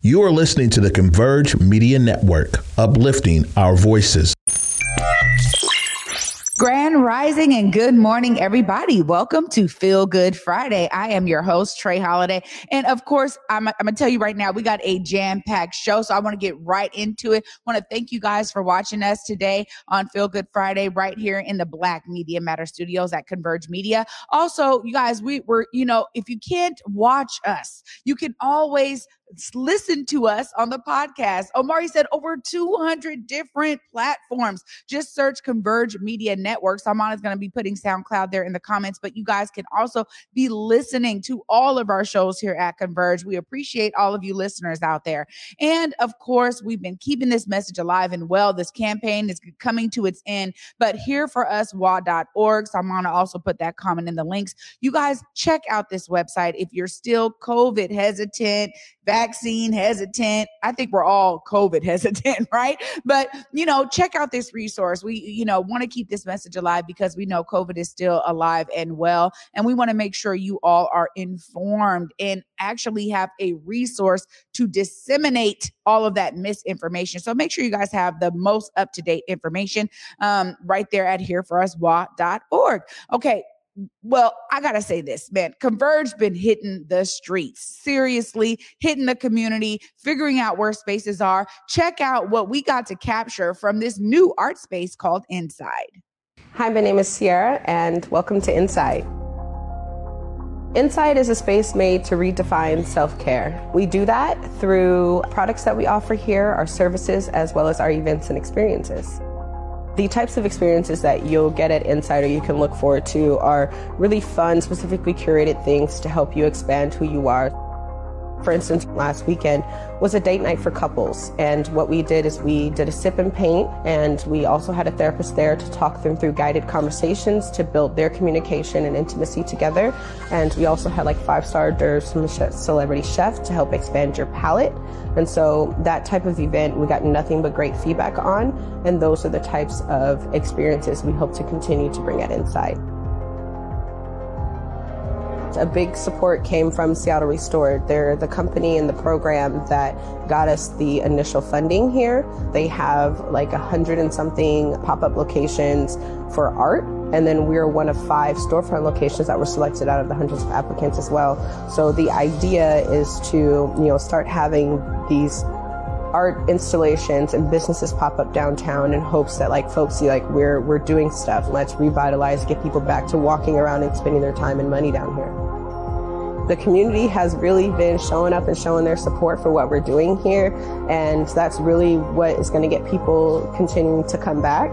You are listening to the Converge Media Network, uplifting our voices. Grand Rising and good morning, everybody. Welcome to Feel Good Friday. I am your host, Trey Holiday. And of course, I'm, I'm going to tell you right now, we got a jam packed show. So I want to get right into it. Want to thank you guys for watching us today on Feel Good Friday, right here in the Black Media Matter studios at Converge Media. Also, you guys, we were, you know, if you can't watch us, you can always listen to us on the podcast. Omari said over 200 different platforms. Just search Converge Media Network. Salman is going to be putting SoundCloud there in the comments, but you guys can also be listening to all of our shows here at Converge. We appreciate all of you listeners out there. And of course, we've been keeping this message alive and well. This campaign is coming to its end, but here for us, wa.org. Salman also put that comment in the links. You guys check out this website if you're still COVID hesitant, vaccine hesitant. I think we're all COVID hesitant, right? But, you know, check out this resource. We, you know, want to keep this message alive because we know COVID is still alive and well. And we want to make sure you all are informed and actually have a resource to disseminate all of that misinformation. So make sure you guys have the most up to date information um, right there at hereforuswa.org. Okay, well, I gotta say this, man. Converge been hitting the streets, seriously, hitting the community, figuring out where spaces are. Check out what we got to capture from this new art space called Inside. Hi, my name is Sierra, and welcome to Inside. Inside is a space made to redefine self care. We do that through products that we offer here, our services, as well as our events and experiences. The types of experiences that you'll get at Insider you can look forward to are really fun, specifically curated things to help you expand who you are. For instance, last weekend was a date night for couples. And what we did is we did a sip and paint, and we also had a therapist there to talk them through guided conversations to build their communication and intimacy together. And we also had like five star d'oeuvres from a celebrity chef to help expand your palate. And so that type of event, we got nothing but great feedback on. And those are the types of experiences we hope to continue to bring at Inside. A big support came from Seattle Restored. They're the company and the program that got us the initial funding here. They have like a hundred and something pop up locations for art. And then we're one of five storefront locations that were selected out of the hundreds of applicants as well. So the idea is to, you know, start having these art installations and businesses pop up downtown in hopes that like folks see like we're we're doing stuff. Let's revitalize, get people back to walking around and spending their time and money down here. The community has really been showing up and showing their support for what we're doing here, and that's really what is going to get people continuing to come back.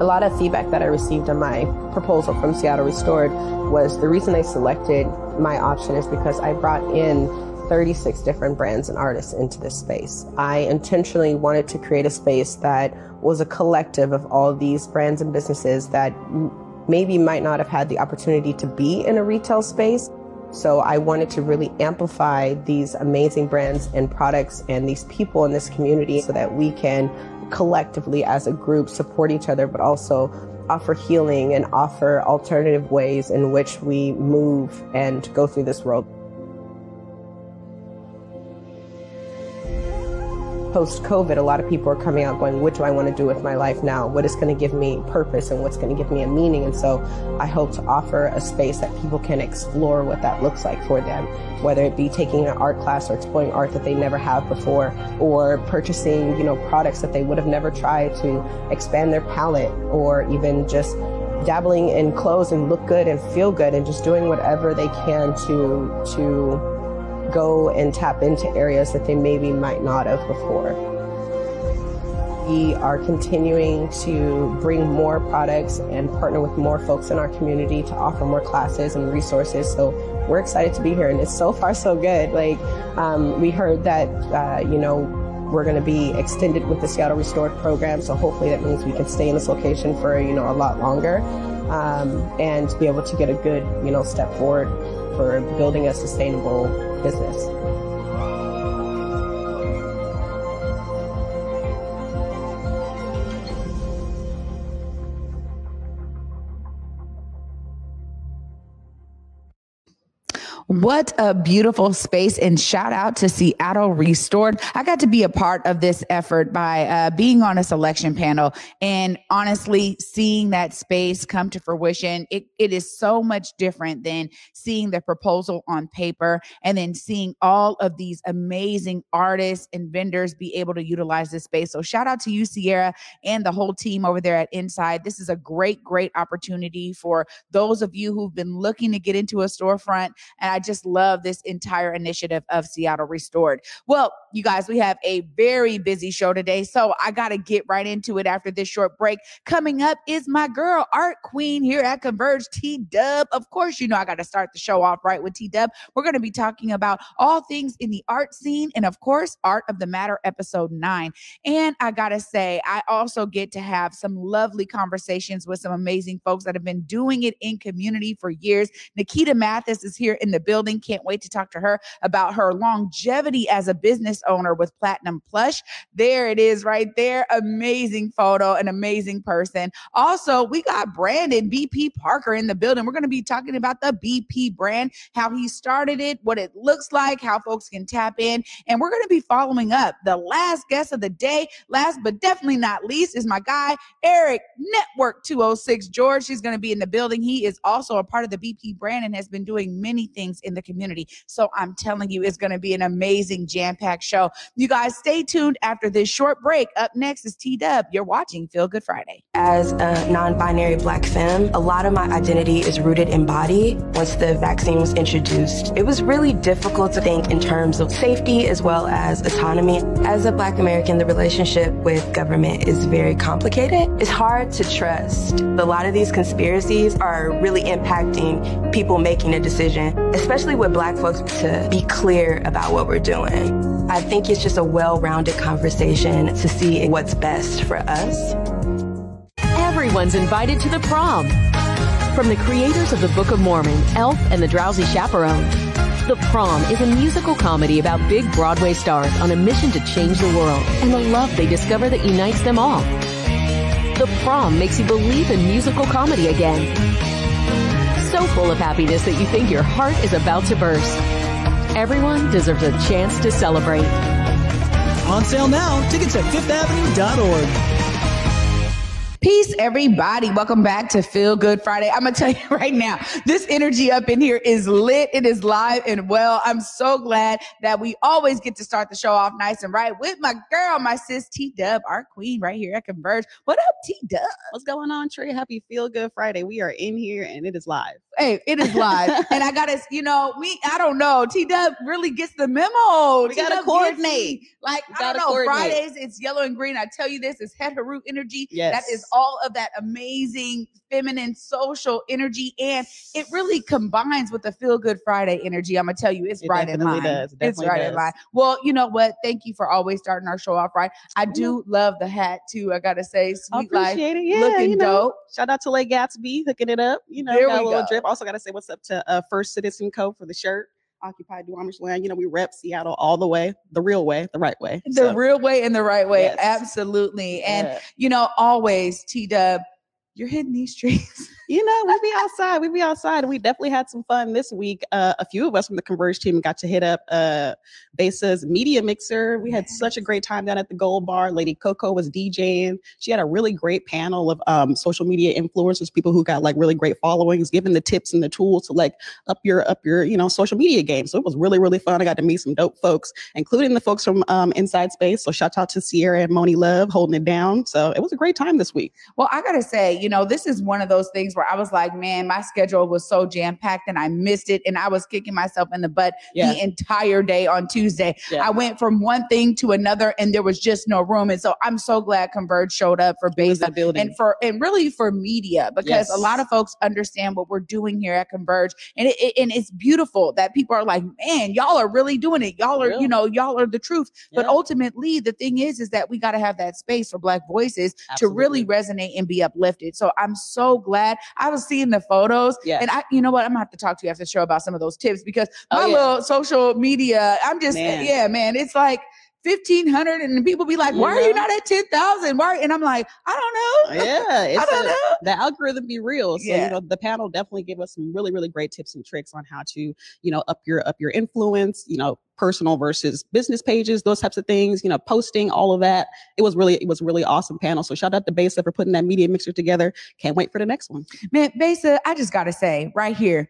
A lot of feedback that I received on my proposal from Seattle Restored was the reason I selected my option is because I brought in 36 different brands and artists into this space. I intentionally wanted to create a space that was a collective of all these brands and businesses that maybe might not have had the opportunity to be in a retail space. So I wanted to really amplify these amazing brands and products and these people in this community so that we can collectively as a group support each other, but also offer healing and offer alternative ways in which we move and go through this world. Post COVID, a lot of people are coming out going, what do I want to do with my life now? What is going to give me purpose and what's going to give me a meaning? And so I hope to offer a space that people can explore what that looks like for them, whether it be taking an art class or exploring art that they never have before, or purchasing, you know, products that they would have never tried to expand their palette, or even just dabbling in clothes and look good and feel good and just doing whatever they can to to go and tap into areas that they maybe might not have before. We are continuing to bring more products and partner with more folks in our community to offer more classes and resources. So we're excited to be here, and it's so far so good. Like um, we heard that, uh, you know, we're going to be extended with the Seattle Restored program. So hopefully that means we can stay in this location for you know a lot longer um, and be able to get a good you know step forward for building a sustainable business. What a beautiful space and shout out to Seattle Restored. I got to be a part of this effort by uh, being on a selection panel and honestly seeing that space come to fruition. It, it is so much different than seeing the proposal on paper and then seeing all of these amazing artists and vendors be able to utilize this space. So shout out to you, Sierra, and the whole team over there at Inside. This is a great, great opportunity for those of you who've been looking to get into a storefront. And I just love this entire initiative of Seattle Restored. Well, you guys, we have a very busy show today. So I got to get right into it after this short break. Coming up is my girl, Art Queen here at Converge T Dub. Of course, you know I got to start the show off right with T Dub. We're going to be talking about all things in the art scene and, of course, Art of the Matter episode nine. And I got to say, I also get to have some lovely conversations with some amazing folks that have been doing it in community for years. Nikita Mathis is here in the building. Can't wait to talk to her about her longevity as a business owner with Platinum Plush. There it is right there. Amazing photo, an amazing person. Also, we got Brandon BP Parker in the building. We're going to be talking about the BP brand, how he started it, what it looks like, how folks can tap in. And we're going to be following up. The last guest of the day, last but definitely not least, is my guy, Eric Network 206 George. He's going to be in the building. He is also a part of the BP brand and has been doing many things in the community. So I'm telling you, it's going to be an amazing jam packed show. You guys stay tuned after this short break. Up next is T Dub. You're watching Feel Good Friday. As a non binary black femme, a lot of my identity is rooted in body. Once the vaccine was introduced, it was really difficult to think in terms of safety as well as autonomy. As a black American, the relationship with government is very complicated. It's hard to trust. A lot of these conspiracies are really impacting people making a decision, especially with black folks, to be clear about what we're doing. I think it's just a well rounded conversation to see what's best for us. Everyone's invited to the prom. From the creators of the Book of Mormon, Elf, and The Drowsy Chaperone, The Prom is a musical comedy about big Broadway stars on a mission to change the world and the love they discover that unites them all. The Prom makes you believe in musical comedy again. So full of happiness that you think your heart is about to burst. Everyone deserves a chance to celebrate. On sale now. Tickets at fifthavenue.org. Peace, everybody. Welcome back to Feel Good Friday. I'm going to tell you right now, this energy up in here is lit. It is live and well. I'm so glad that we always get to start the show off nice and right with my girl, my sis T Dub, our queen right here at Converge. What up, T Dub? What's going on, Trey? Happy Feel Good Friday. We are in here and it is live. Hey, it is live. and I got to, you know, we, I don't know, T Dub really gets the memo. We got to coordinate. Like, I don't know. Fridays it's yellow and green. I tell you this, it's head Haru energy. Yes. That is all of that amazing feminine social energy and it really combines with the feel good friday energy i'm gonna tell you it's it right in line does. It it's right does. in line well you know what thank you for always starting our show off right i do love the hat too i gotta say I sweet life appreciate it. Yeah, looking you know, dope Shout out to Lay Gatsby hooking it up. You know, There got a little go. drip. Also, got to say what's up to uh, First Citizen Co. for the shirt. Occupy Duwamish Land. You know, we rep Seattle all the way, the real way, the right way. the So, real way and the right way Yes. absolutely and yeah. you know always t-dub you're hitting these streets you know, we be outside. We be outside. And we definitely had some fun this week. Uh, a few of us from the Converge team got to hit up uh, Besa's Media Mixer. We had such a great time down at the Gold Bar. Lady Coco was DJing. She had a really great panel of um, social media influencers, people who got like really great followings, giving the tips and the tools to like up your up your you know social media game. So it was really really fun. I got to meet some dope folks, including the folks from um, Inside Space. So shout out to Sierra and Moni Love holding it down. So it was a great time this week. Well, I gotta say, you know, this is one of those things where I was like, man, my schedule was so jam packed and I missed it, and I was kicking myself in the butt Yeah. the entire day on Tuesday. Yeah. I went from one thing to another, and there was just no room. And so I'm so glad Converge showed up for It was Besa the building. and for and really for media because Yes. a lot of folks understand what we're doing here at Converge, and it, it- and it's beautiful that people are like, man, y'all are really doing it. Y'all are, Real. you know, y'all are the truth. But ultimately, the thing is, is that we got to have that space for Black voices to really resonate and be uplifted. So I'm so glad I was seeing the photos. Yes. And I, you know what, I'm gonna have to talk to you after the show about some of those tips because Oh, my yeah. little social media, I'm just, Man. yeah, man, it's like fifteen hundred, and people be like, "Why are you not at ten thousand? Why?" And I'm like, "I don't know. yeah, it's I don't a- know." the algorithm be real. So Yeah. you know, the panel definitely gave us some really, really great tips and tricks on how to, you know, up your up your influence, you know, personal versus business pages, those types of things, you know, posting, all of that. It was really, it was a really awesome panel. So shout out to Besa for putting that media mixer together. Can't wait for the next one. Man, Besa, I just gotta say right here,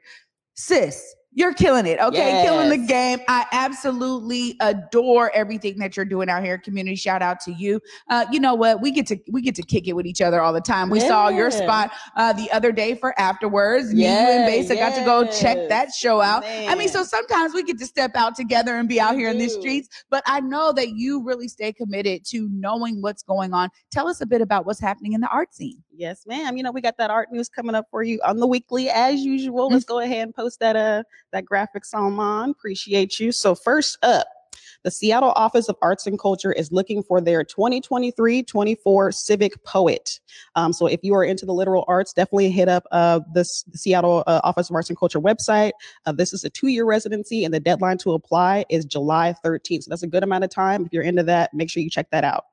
sis, you're killing it. Okay, killing the game. I absolutely adore everything that you're doing out here. Community shout out to you. Uh, you know what? We get to we get to kick it with each other all the time. We saw your spot uh, the other day for afterwards. Me, you, and Yeah, Besa got to go check that show out. I mean, so sometimes we get to step out together and be out here in the streets. But I know that you really stay committed to knowing what's going on. Tell us a bit about what's happening in the art scene. Yes, ma'am. You know, we got that art news coming up for you on the weekly as usual. Let's go ahead and post that uh that graphic Salman. Appreciate you. So first up, the Seattle Office of Arts and Culture is looking for their 2023-24 civic poet. Um, so if you are into the literal arts, definitely hit up uh, this the Seattle uh, Office of Arts and Culture website. Uh, this is a two-year residency, and the deadline to apply is July 13th. So that's a good amount of time. If you're into that, make sure you check that out.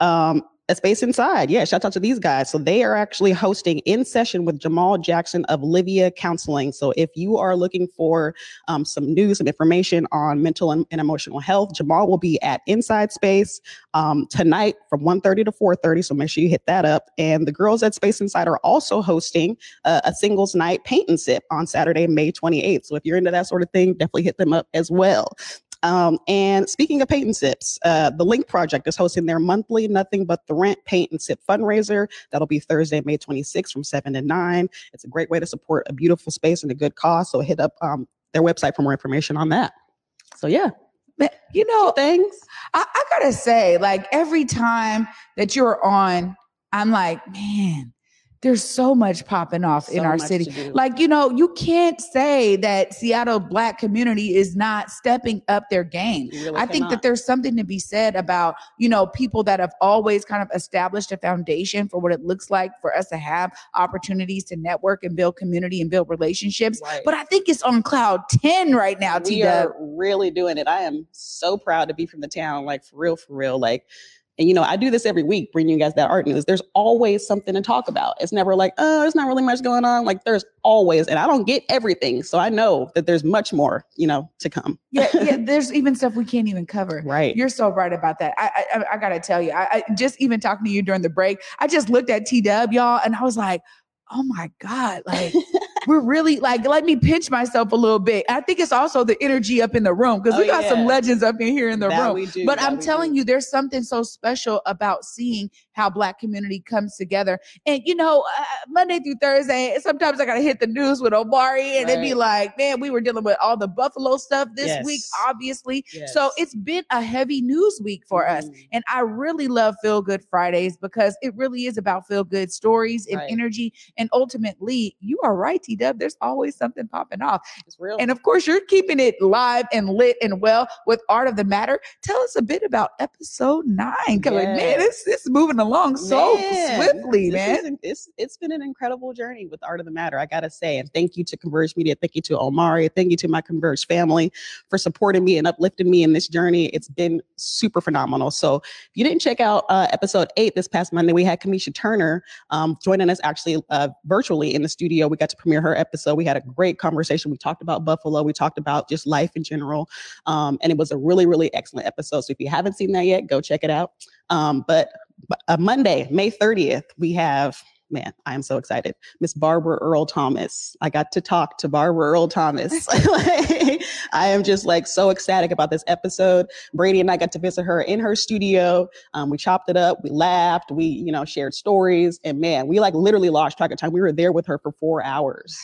Um, a space inside. Yeah, shout out to these guys. So they are actually hosting in session with Jamal Jackson of Livia Counseling. So if you are looking for um, some news, some information on mental and, and emotional health, Jamal will be at Inside Space um, tonight from 1.30 to 4.30. So make sure you hit that up. And the girls at Space Inside are also hosting uh, a singles night paint and sip on Saturday, May 28th. So if you're into that sort of thing, definitely hit them up as well. Um, and speaking of paint and sips, uh, the Link Project is hosting their monthly Nothing But the Rent Paint and Sip fundraiser. That'll be Thursday, May 26th from 7 to 9. It's a great way to support a beautiful space and a good cause. So hit up um, their website for more information on that. So yeah, But, you know, things. I, I gotta say, like every time that you're on, I'm like, man, there's so much popping off in our city. Like, you know, you can't say that Seattle black community is not stepping up their game. Really I think that there's something to be said about, you know, people that have always kind of established a foundation for what it looks like for us to have opportunities to network and build community and build relationships. Right. But I think it's on cloud 10 right now, T we Dub. are really doing it. I am so proud to be from the town, like for real, for real. Like, and you know, I do this every week, bringing you guys that art news. There's always something to talk about. It's never like, oh, there's not really much going on. Like, there's always, and I don't get everything, so I know that there's much more, you know, to come. Yeah, yeah, there's even stuff we can't even cover. Right. You're so right about that. I I, I- gotta tell you, I, I just even talking to you during the break, I just looked at T Dub, y'all, and I was like, oh my God, like we're really like, let me pinch myself a little bit. I think it's also the energy up in the room because Oh, we got some legends up in here in the That room. but that I'm telling do. you, there's something so special about seeing how Black community comes together. And you know, uh, Monday through Thursday, sometimes I gotta hit the news with Omari, and it'd be like, man, we were dealing with all the Buffalo stuff this week, Yes. obviously. So it's been a heavy news week for us. Mhm. And I really love Feel Good Fridays because it really is about feel good stories and Right. energy. And ultimately, you are right, T Dub. There's always something popping off. It's real. And of course, you're keeping it live and lit and well with Art of the Matter. Tell us a bit about episode nine. Cause like, man, Yes. it's it's moving along so Man, swiftly, man. an- it's it's been an incredible journey with Art of the Matter. I gotta say, and thank you to Converge Media, thank you to Omari, thank you to my Converge family for supporting me and uplifting me in this journey. It's been super phenomenal. So if you didn't check out uh, episode eight this past Monday, we had Kamisha Turner um, joining us actually uh, virtually in the studio. We got to premiere her episode. We had a great conversation. We talked about Buffalo. We talked about just life in general, um, and it was a really really excellent episode. So if you haven't seen that yet, go check it out. Um, but uh, Monday, May 30th, we have, man, I am so excited. Miss Barbara Earl Thomas. I got to talk to Barbara Earl Thomas. Like, I am just like so ecstatic about this episode. Brady and I got to visit her in her studio. Um, we chopped it up, we laughed, we, you know, shared stories, and man, we like literally lost track of time. We were there with her for four hours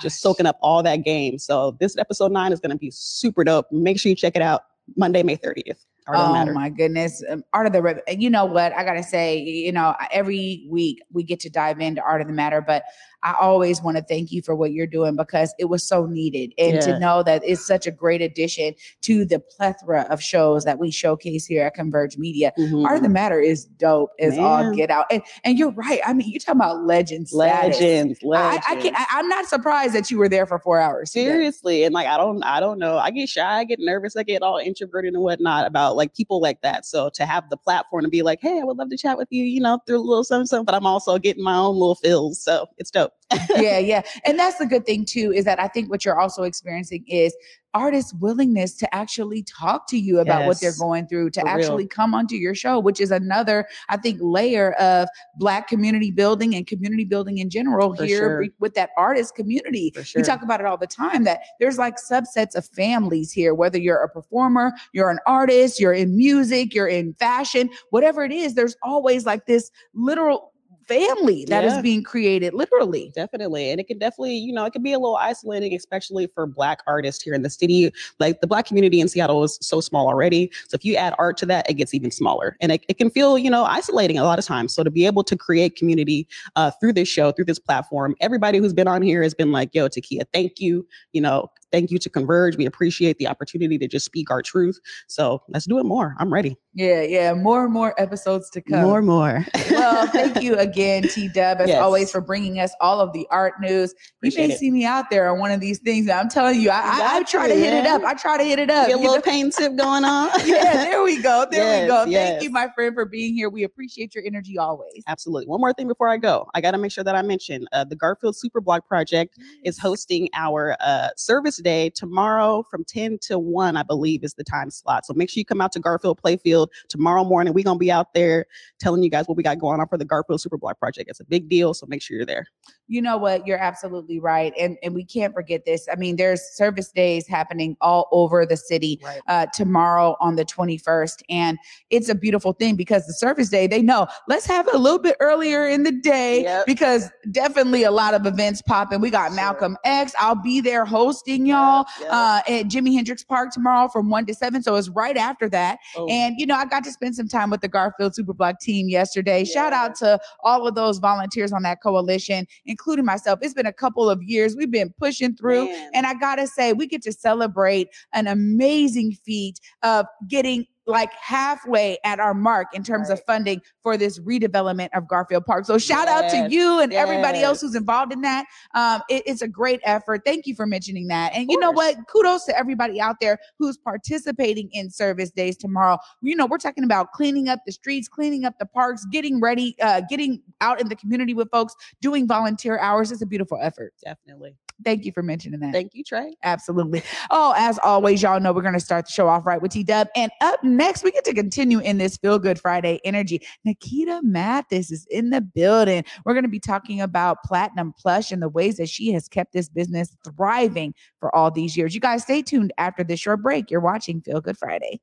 just soaking up all that game. So this episode nine is going to be super dope. Make sure you check it out Monday, May 30th. Art of the oh Matter. my goodness. Um, Art of the Rip. You know what? I got to say, you know, every week we get to dive into Art of the Matter, but I always want to thank you for what you're doing because it was so needed. And Yeah. to know that it's such a great addition to the plethora of shows that we showcase here at Converge Media. Mhm. Art of the Matter is dope as all get out. And and you're right. I mean, you're talking about legend status. legends, I, legends. I can't I, I'm not surprised that you were there for four hours. today. Seriously, and like I don't, I don't know. I get shy, I get nervous, I get all introverted and whatnot about like people like that. So to have the platform to be like, hey, I would love to chat with you, you know, through a little something, something. But I'm also getting my own little feels, so it's dope. Yeah, yeah. And that's the good thing too, is that I think what you're also experiencing is artists' willingness to actually talk to you about what they're going through, to For real. actually come onto your show, which is another, I think, layer of black community building and community building in general For here sure. with that artist community. Sure. We talk about it all the time that there's like subsets of families here, whether you're a performer, you're an artist, you're in music, you're in fashion, whatever it is, there's always like this literal family that is Yeah. being created literally. Definitely. And it can definitely, you know, it can be a little isolating, especially for Black artists here in the city. Like the Black community in Seattle is so small already. So if you add art to that, it gets even smaller. And it, it can feel, you know, isolating a lot of times. So to be able to create community uh, through this show, through this platform, everybody who's been on here has been like, yo, Takia, thank you. You know, thank you to Converge. We appreciate the opportunity to just speak our truth. So let's do it more. I'm ready. Yeah, yeah. More and more episodes to come. More, more. well, thank you again, T Dub, as Yes. always, for bringing us all of the art news. You Appreciate may it. see me out there on one of these things. I'm telling you, I, I, I try to you, hit it up. I try to hit it up. Get a little know? pain tip going on. yeah, there we go. There we Yes, go. Thank you, my friend, for being here. We appreciate your energy always. Absolutely. One more thing before I go, I got to make sure that I mention uh, the Garfield Superblock Project is hosting our uh, service day tomorrow from 10 to 1, I believe is the time slot. So make sure you come out to Garfield Playfield tomorrow morning. We're going to be out there telling you guys what we got going on for the Garfield Super Superblock Project. It's a big deal. So make sure you're there. You know what? You're absolutely right. And and we can't forget this. I mean, there's service days happening all over the city. Right. uh, tomorrow on the 21st. And it's a beautiful thing because the service day, they know let's have it a little bit earlier in the day Yep. because definitely a lot of events popping. We got Sure. Malcolm X. I'll be there hosting y'all Yep, yep. uh, at Jimi Hendrix Park tomorrow from 1 to 7. So it's right after that. Oh, And, you know, I got to spend some time with the Garfield Superblock team yesterday. Shout out to all of those volunteers on that coalition, including myself. It's been a couple of years. We've been pushing through. man. And I gotta say, we get to celebrate an amazing feat of getting like halfway at our mark in terms of funding for this redevelopment of Garfield Park. So shout out to you and everybody else who's involved in that. Um, it- it's a great effort. Thank you for mentioning that. And you know what? Kudos to everybody out there who's participating in service days tomorrow. You know, we're talking about cleaning up the streets, cleaning up the parks, getting ready, uh, getting out in the community with folks, doing volunteer hours. It's a beautiful effort. Definitely. Thank you for mentioning that. Thank you, Trey. Absolutely. Oh, as always, y'all know we're going to start the show off right with T Dub. And up next, we get to continue in this Feel Good Friday energy. Nikita Mathis is in the building. We're going to be talking about Platinum Plush and the ways that she has kept this business thriving for all these years. You guys stay tuned after this short break. You're watching Feel Good Friday.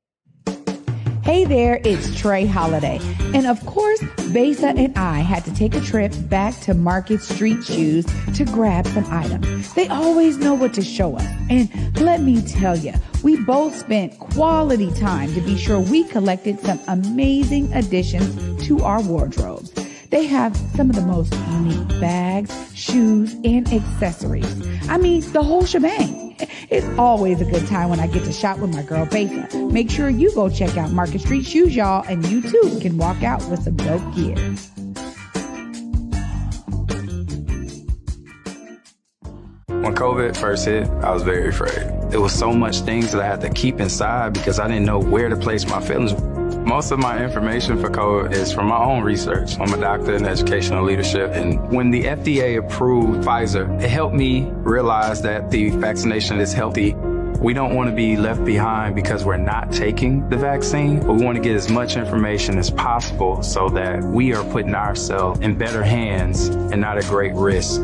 Hey there, it's Trey Holiday. And of course, Besa and I had to take a trip back to Market Street Shoes to grab some items. They always know what to show us. And let me tell you, we both spent quality time to be sure we collected some amazing additions to our wardrobes. They have some of the most unique bags, shoes, and accessories. I mean, the whole shebang. It's always a good time when I get to shop with my girl Besa. Make sure you go check out Market Street Shoes, y'all, and you too can walk out with some dope gear. When COVID first hit, I was very afraid. There was so much things that I had to keep inside because I didn't know where to place my feelings. Most of my information for COVID is from my own research. I'm a doctor in educational leadership. And when the FDA approved Pfizer, it helped me realize that the vaccination is healthy. We don't want to be left behind because we're not taking the vaccine, but we want to get as much information as possible so that we are putting ourselves in better hands and not at great risk.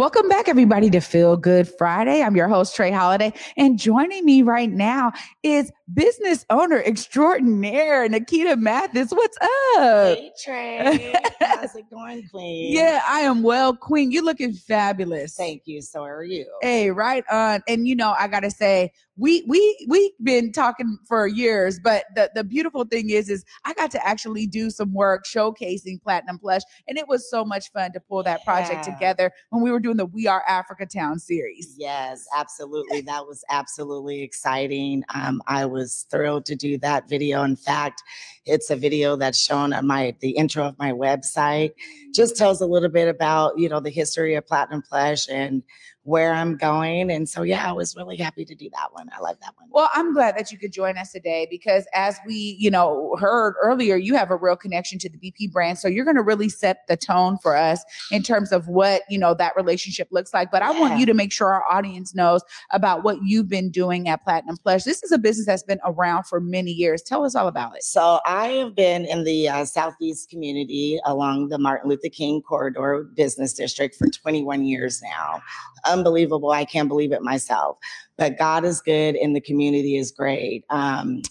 Welcome back, everybody, to Feel Good Friday. I'm your host, Trey Holiday, and joining me right now is business owner extraordinaire, Nikita Mathis. What's up? Hey Trey, how's it going, Queen? Yeah, I am well, Queen. You're looking fabulous. Thank you. So are you? Hey, right on. And you know, I gotta say, we we we've been talking for years, but the the beautiful thing is, is I got to actually do some work showcasing Platinum Plush, and it was so much fun to pull that project together when we were doing the We Are Africa Town series. Yes, absolutely. That was absolutely exciting. Um, I was thrilled to do that video. In fact, it's a video that's shown on my the intro of my website. Just mm. tells a little bit about you know the history of Platinum Plush and where I'm going. And so yeah, I was really happy to do that one. I love that one. Well, I'm glad that you could join us today because as we, you know, heard earlier, you have a real connection to the BP brand. So you're going to really set the tone for us in terms of what, you know, that relationship looks like. But I want you to make sure our audience knows about what you've been doing at Platinum Plush. This is a business that's been around for many years. Tell us all about it. So I have been in the uh, Southeast community along the Martin Luther King corridor business district for 21 years now. Unbelievable. I can't believe it myself. But God is good and the community is great. Um,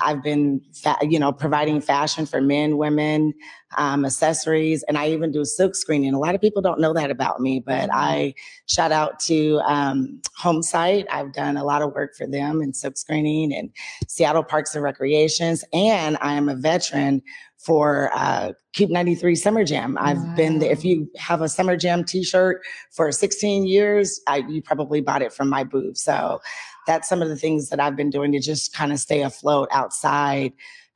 I've been, fa- you know, providing fashion for men, women, um, accessories, and I even do silk screening. A lot of people don't know that about me, but I shout out to um, HomeSight. I've done a lot of work for them in silk screening and Seattle Parks and Recreations, and I am a veteran for uh, KUBE 93 Summer Jam. I've been there. If you have a Summer Jam T-shirt for 16 years, I, you probably bought it from my booth. So that's some of the things that I've been doing to just kind of stay afloat outside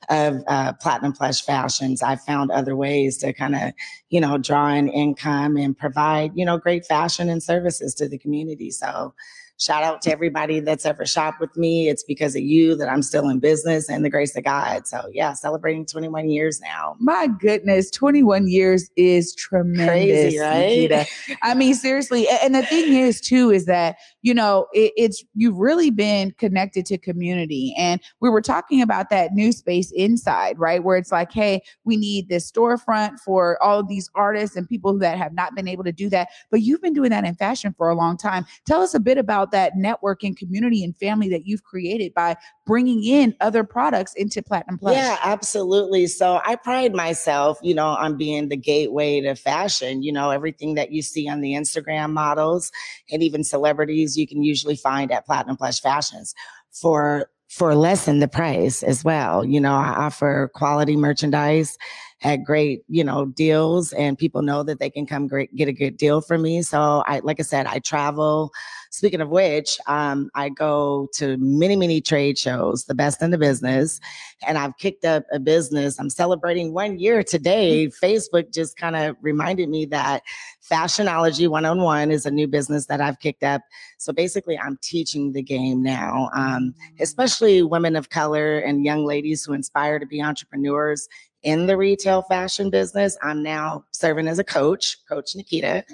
of uh, Platinum Plush Fashions. I found other ways to kind of, you know, draw in income and provide, you know, great fashion and services to the community. So shout out to everybody that's ever shopped with me. It's because of you that I'm still in business and the grace of God. So yeah, celebrating 21 years now. My goodness, 21 years is tremendous. Crazy, right? Nikita. I mean, seriously. And the thing is, too, is that, you know, it, it's, you've really been connected to community. And we were talking about that new space inside, right? Where it's like, hey, we need this storefront for all of these artists and people that have not been able to do that. But you've been doing that in fashion for a long time. Tell us a bit about that network and community and family that you've created by bringing in other products into Platinum Plush. Yeah, absolutely. So I pride myself, you know, on being the gateway to fashion. You know, everything that you see on the Instagram models and even celebrities, you can usually find at Platinum Plush Fashions for for less than the price as well. You know, I offer quality merchandise at great, you know, deals and people know that they can come great get a good deal from me. So I like I said, I travel. Speaking of which, um, I go to many, many trade shows, the best in the business and I've kicked up a business. I'm celebrating one year today. Facebook just kind of reminded me that Fashionology One on One is a new business that I've kicked up. So basically, I'm teaching the game now, um, especially women of color and young ladies who inspire to be entrepreneurs in the retail fashion business. I'm now serving as a coach, Coach Nikita.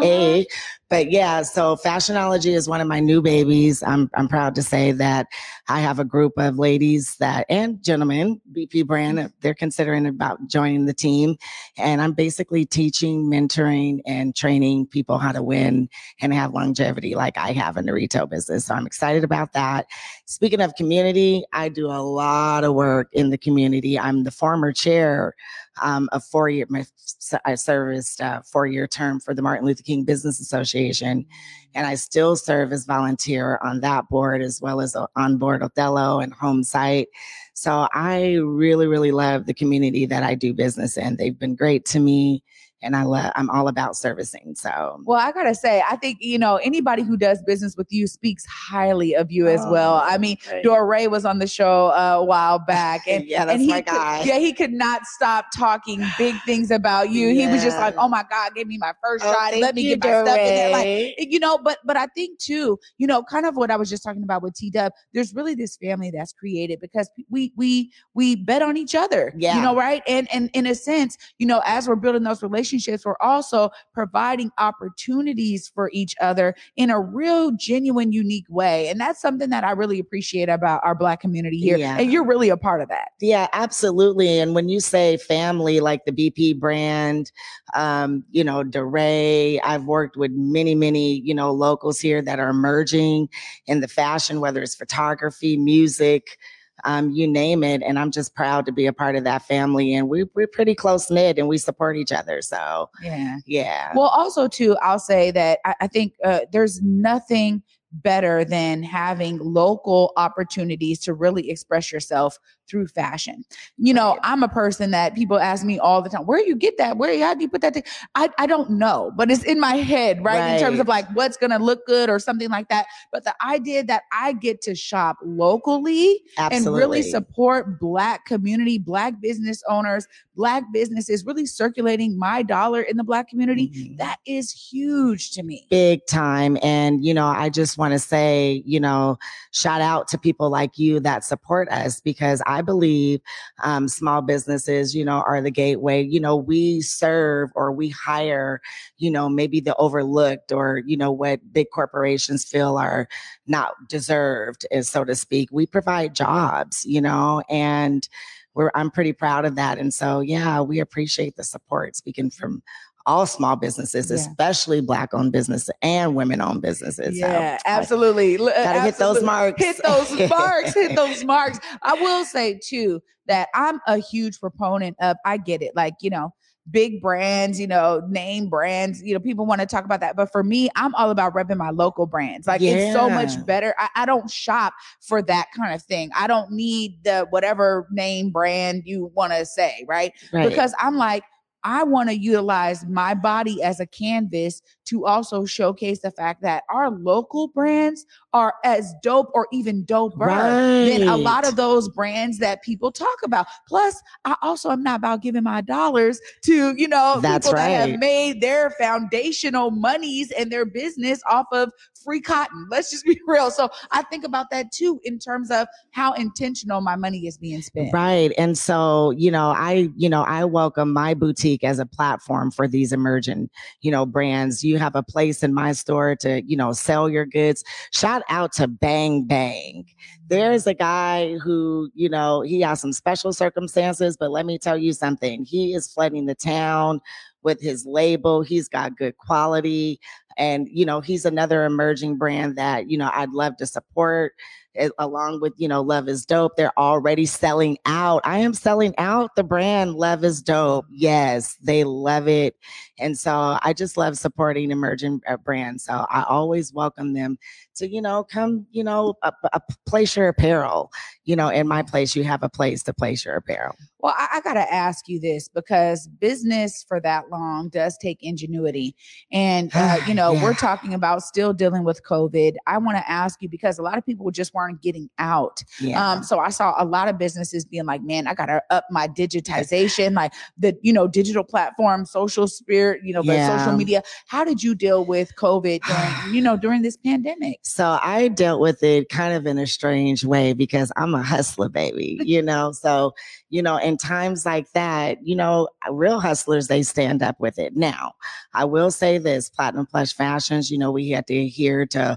Hey, but yeah, so Fashionology is one of my new babies. I'm I'm proud to say that I have a group of ladies that and gentlemen, BP brand, mm-hmm. they're considering about joining the team. And I'm basically teaching, mentoring, and training people how to win and have longevity like I have in the retail business. So I'm excited about that. Speaking of community, I do a lot of work in the community. I'm the former chair um, of four year. I serviced a four year term for the Martin Luther King Business Association, and I still serve as volunteer on that board as well as on board Othello and HomeSight. So I really, really love the community that I do business in. They've been great to me, and I love. I'm all about servicing. So Well, I gotta say, I think you know anybody who does business with you speaks highly of you as well. I mean. Dorray was on the show uh, a while back, and yeah, that's and he my could- guy. yeah, he could not stop talking big things about you. He was just like, "Oh my God, give me my first Oh, shot. Let me you, get my stuff in there." Like, you know, but but I think too, you know, kind of what I was just talking about with T Dub. There's really this family that's created because we we we bet on each other. Yeah, you know, right? And and in a sense, you know, as we're building those relationships, we're also providing opportunities for each other in a real, genuine, unique way. And that's something that I really appreciate about our Black community here. Yeah. And you're really a part of that. Yeah, absolutely. And when you say family, like the BP brand, um, you know, DeRay, I've worked with many, many, you know, locals here that are emerging in the fashion, whether it's photography, music, um, you name it. And I'm just proud to be a part of that family. And we, we're pretty close knit and we support each other. So, Yeah. yeah. Well, also too, I'll say that I, I think uh, there's nothing better than having local opportunities to really express yourself through fashion. You know, I'm a person that people ask me all the time, where you get that? Where how do you put that? thing?" I I don't know, but it's in my head, right? In terms of like what's gonna look good or something like that. But the idea that I get to shop locally and really support black community, black business owners, black businesses, really circulating my dollar in the black community, Mhm. that is huge to me. big time. And, you know, I just want to say, you know, shout out to people like you that support us because I believe um, small businesses, you know, are the gateway. You know, we serve or we hire, you know, maybe the overlooked or, you know, what big corporations feel are not deserved, eh, so to speak. We provide jobs, you know, and we're, I'm pretty proud of that. And so, yeah, we appreciate the support speaking from all small businesses, Yeah. especially black owned businesses and women owned businesses. So, Yeah, absolutely. Uh, gotta hit those marks. Hit those marks. hit those marks. I will say too that I'm a huge proponent of. I get it, like you know, big brands, you know, name brands. You know, people want to talk about that, but for me, I'm all about repping my local brands. Like it's so much better. I, I don't shop for that kind of thing. I don't need the whatever name brand you want to say, right? Right. because I'm like, I want to utilize my body as a canvas to also showcase the fact that our local brands are as dope or even doper than a lot of those brands that people talk about. Plus, I also am not about giving my dollars to, you know, That's people that have made their foundational monies and their business off of free cotton. Let's just be real. So I think about that too in terms of how intentional my money is being spent. Right. And so, you know, I, you know, I welcome my boutique as a platform for these emerging, you know, brands. You have a place in my store to, you know, sell your goods. Shout out to Bang Bang. There's a guy who, you know, he has some special circumstances, but let me tell you something. He is flooding the town with his label. He's got good quality. And, you know, he's another emerging brand that, you know, I'd love to support eh, along with, you know, Love is Dope. They're already selling out. I am selling out the brand Love is Dope. Yes, they love it. And so I just love supporting emerging uh, brands. So I always welcome them to, you know, come, you know, uh, uh, place your apparel. You know, in my place, you have a place to place your apparel. Well, I, I got to ask you this because business for that long does take ingenuity. And, uh, you know, we're talking about still dealing with COVID. I want to ask you because a lot of people just weren't getting out. Yeah. Um, so I saw a lot of businesses being like, man, I got to up my digitization, like the, you know, digital platform, social spirit, you know, the Yeah. social media. How did you deal with COVID during, you know, during this pandemic? So I dealt with it kind of in a strange way because I'm a hustler, baby, you know? So, you know, in times like that, you know, real hustlers, they stand up with it. Now, I will say this Platinum Plush Fashions, you know, we had to adhere to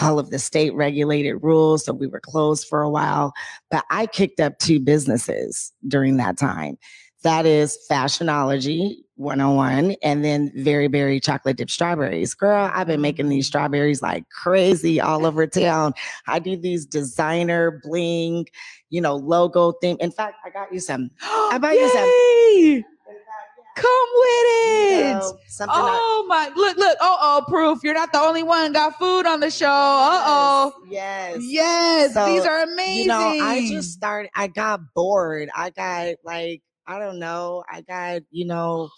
all of the state regulated rules. So we were closed for a while, but I kicked up two businesses during that time. That is Fashionology 101 and then Very Berry Chocolate Dip Strawberries. Girl, I've been making these strawberries like crazy all over town. I do these designer bling, you know, logo thing. In fact, I got you some. I buy you some. Come with You it. know, something I- Oh my! Look, look. Oh, oh, proof. You're not the only one got food on the show. Uh oh. Yes. Yes, So, these are amazing. You know, I just started, I got bored. I got like, I don't know, I got, you know,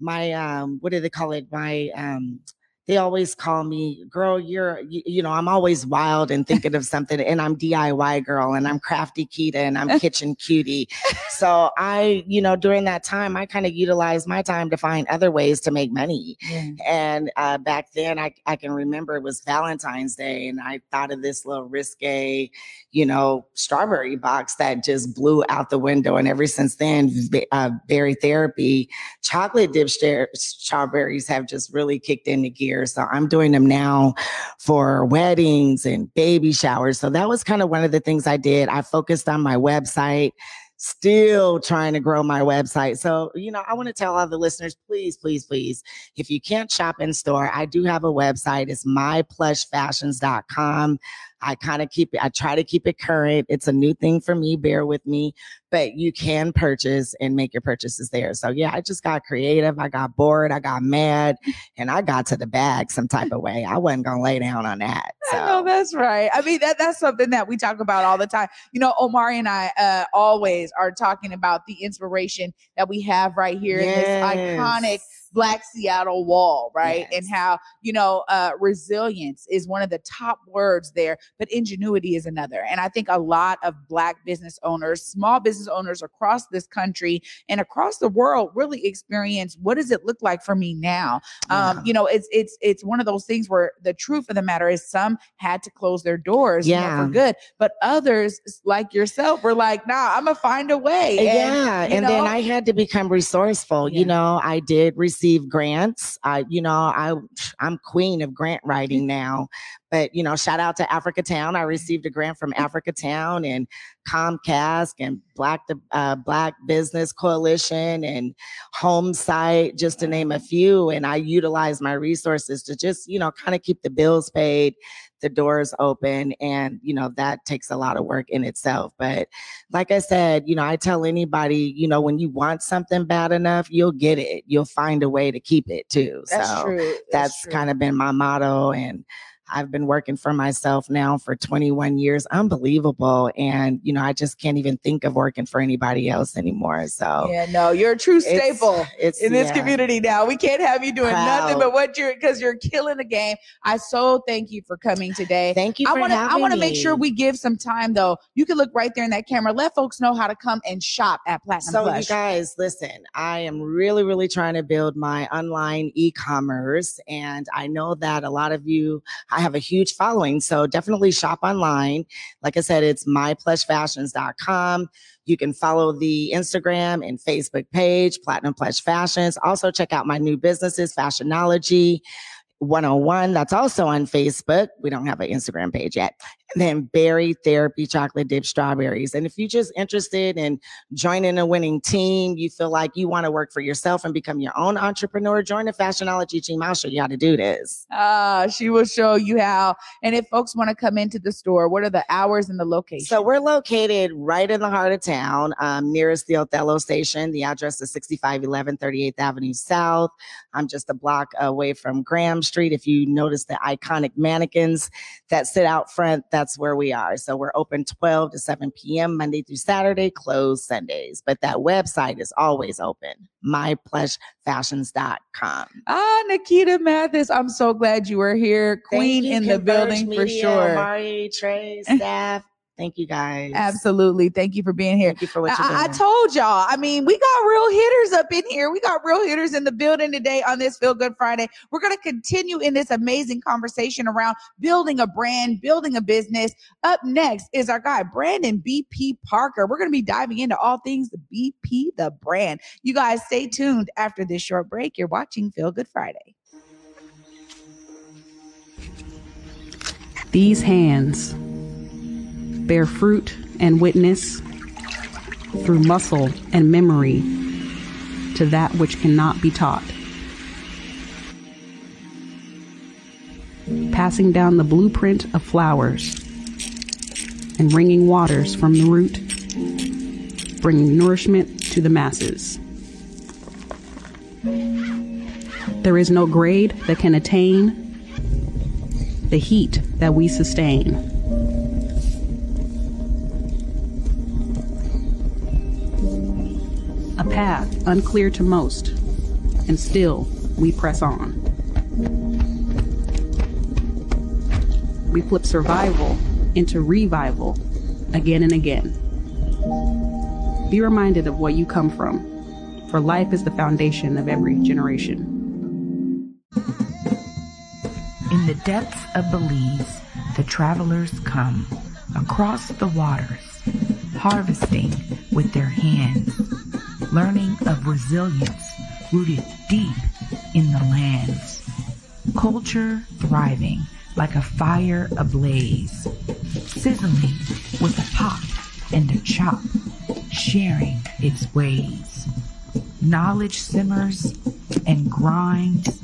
my um, what do they call it? My um they always call me, girl, you're, you, you know, I'm always wild and thinking of something, and I'm DIY girl, and I'm crafty Kita, and I'm kitchen cutie. So I, you know, during that time, I kind of utilized my time to find other ways to make money. Yeah. And uh, back then, I, I can remember it was Valentine's Day, and I thought of this little risque, you know, strawberry box that just blew out the window. And ever since then, uh, berry therapy, chocolate dip star- strawberries have just really kicked into gear. So I'm doing them now for weddings and baby showers. So that was kind of one of the things I did. I focused on my website still trying to grow my website. So, you know, I want to tell all the listeners, please, please, please, if you can't shop in store, I do have a website. It's myplushfashions.com. I kind of keep it, I try to keep it current. It's a new thing for me. Bear with me, but you can purchase and make your purchases there. So yeah, I just got creative. I got bored. I got mad and I got to the bag some type of way. I wasn't going to lay down on that. So. I know that's right. I mean, that that's something that we talk about all the time. You know, Omari and I uh, always are talking about the inspiration that we have right here in this iconic Black Seattle Wall, right? Yes. And how, you know, uh, resilience is one of the top words there, but ingenuity is another. And I think a lot of Black business owners, small business owners across this country and across the world really experience what does it look like for me now? Um, you know, it's it's it's one of those things where the truth of the matter is some had to close their doors you know, Yeah. for good, but others like yourself were like, nah, I'm gonna find a way. And, yeah and then i had to become resourceful Yeah. you know i did receive grants. I you know i i'm queen of grant writing mm-hmm. now but you know shout out to africa town i received a grant from africa town and comcast and black uh, black business coalition and HomeSight just to name a few and i utilized my resources to just you know kind of keep the bills paid the doors open and you know that takes a lot of work in itself but like I said, you know, I tell anybody, you know, when you want something bad enough, you'll get it. You'll find a way to keep it too. that's so true. that's, kind of been my motto. And I've been working for myself now for 21 years. Unbelievable. And, you know, I just can't even think of working for anybody else anymore. So Yeah, no, you're a true staple it's, in this yeah. community now. We can't have you doing nothing but what you're because you're killing the game. I so thank you for coming today. Thank you I for want to I want to make sure we give some time though. You can look right there in that camera. Let folks know how to come and shop at Platinum So, Plush. you guys, listen, I am really, really trying to build my online e commerce. And I know that a lot of you, I have a huge following. So, definitely shop online. Like I said, it's myplushfashions.com. You can follow the Instagram and Facebook page, Platinum Plush Fashions. Also, check out my new businesses, Fashionology. 101 that's also on facebook we don't have an instagram page yet and then berry therapy chocolate dip strawberries and if you're just interested in joining a winning team, you feel like you want to work for yourself and become your own entrepreneur, join the Fashionology team. I'll show you how to do this. Ah, she will show you how. And if folks want to come into the store, what are the hours and the location? So we're located right in the heart of town, um, nearest the Othello station. The address is 6511 38th Avenue South. I'm just a block away from Graham Street. If you notice the iconic mannequins that sit out front, that's where we are. So we're open 12 to 7 p.m. Monday through Saturday, closed Sundays. But that website is always open, myplushfashions.com. ah, Nikita Mathis, I'm so glad you were here. Queen Thank you, in the Converge building for Media, sure. Mari, Trey, staff. Thank you guys. Absolutely. Thank you for being here. Thank you for what you're I, I told y'all. I mean, we got real hitters up in here. We got real hitters in the building today on this Feel Good Friday. We're going to continue in this amazing conversation around building a brand, building a business. Up next is our guy, Brandon BP Parker. We're going to be diving into all things BP, the brand. You guys stay tuned after this short break. You're watching Feel Good Friday. These hands bear fruit and witness through muscle and memory to that which cannot be taught. Passing down the blueprint of flowers and wringing waters from the root, bringing nourishment to the masses. There is no grade that can attain the heat that we sustain. Path unclear to most, and still we press on. We flip survival into revival again and again. Be reminded of what you come from, for life is the foundation of every generation. In the depths of Belize, the travelers come across the waters, harvesting with their hands, learning of resilience rooted deep in the lands. Culture thriving like a fire ablaze, sizzling with a pop and a chop, sharing its ways. Knowledge simmers and grinds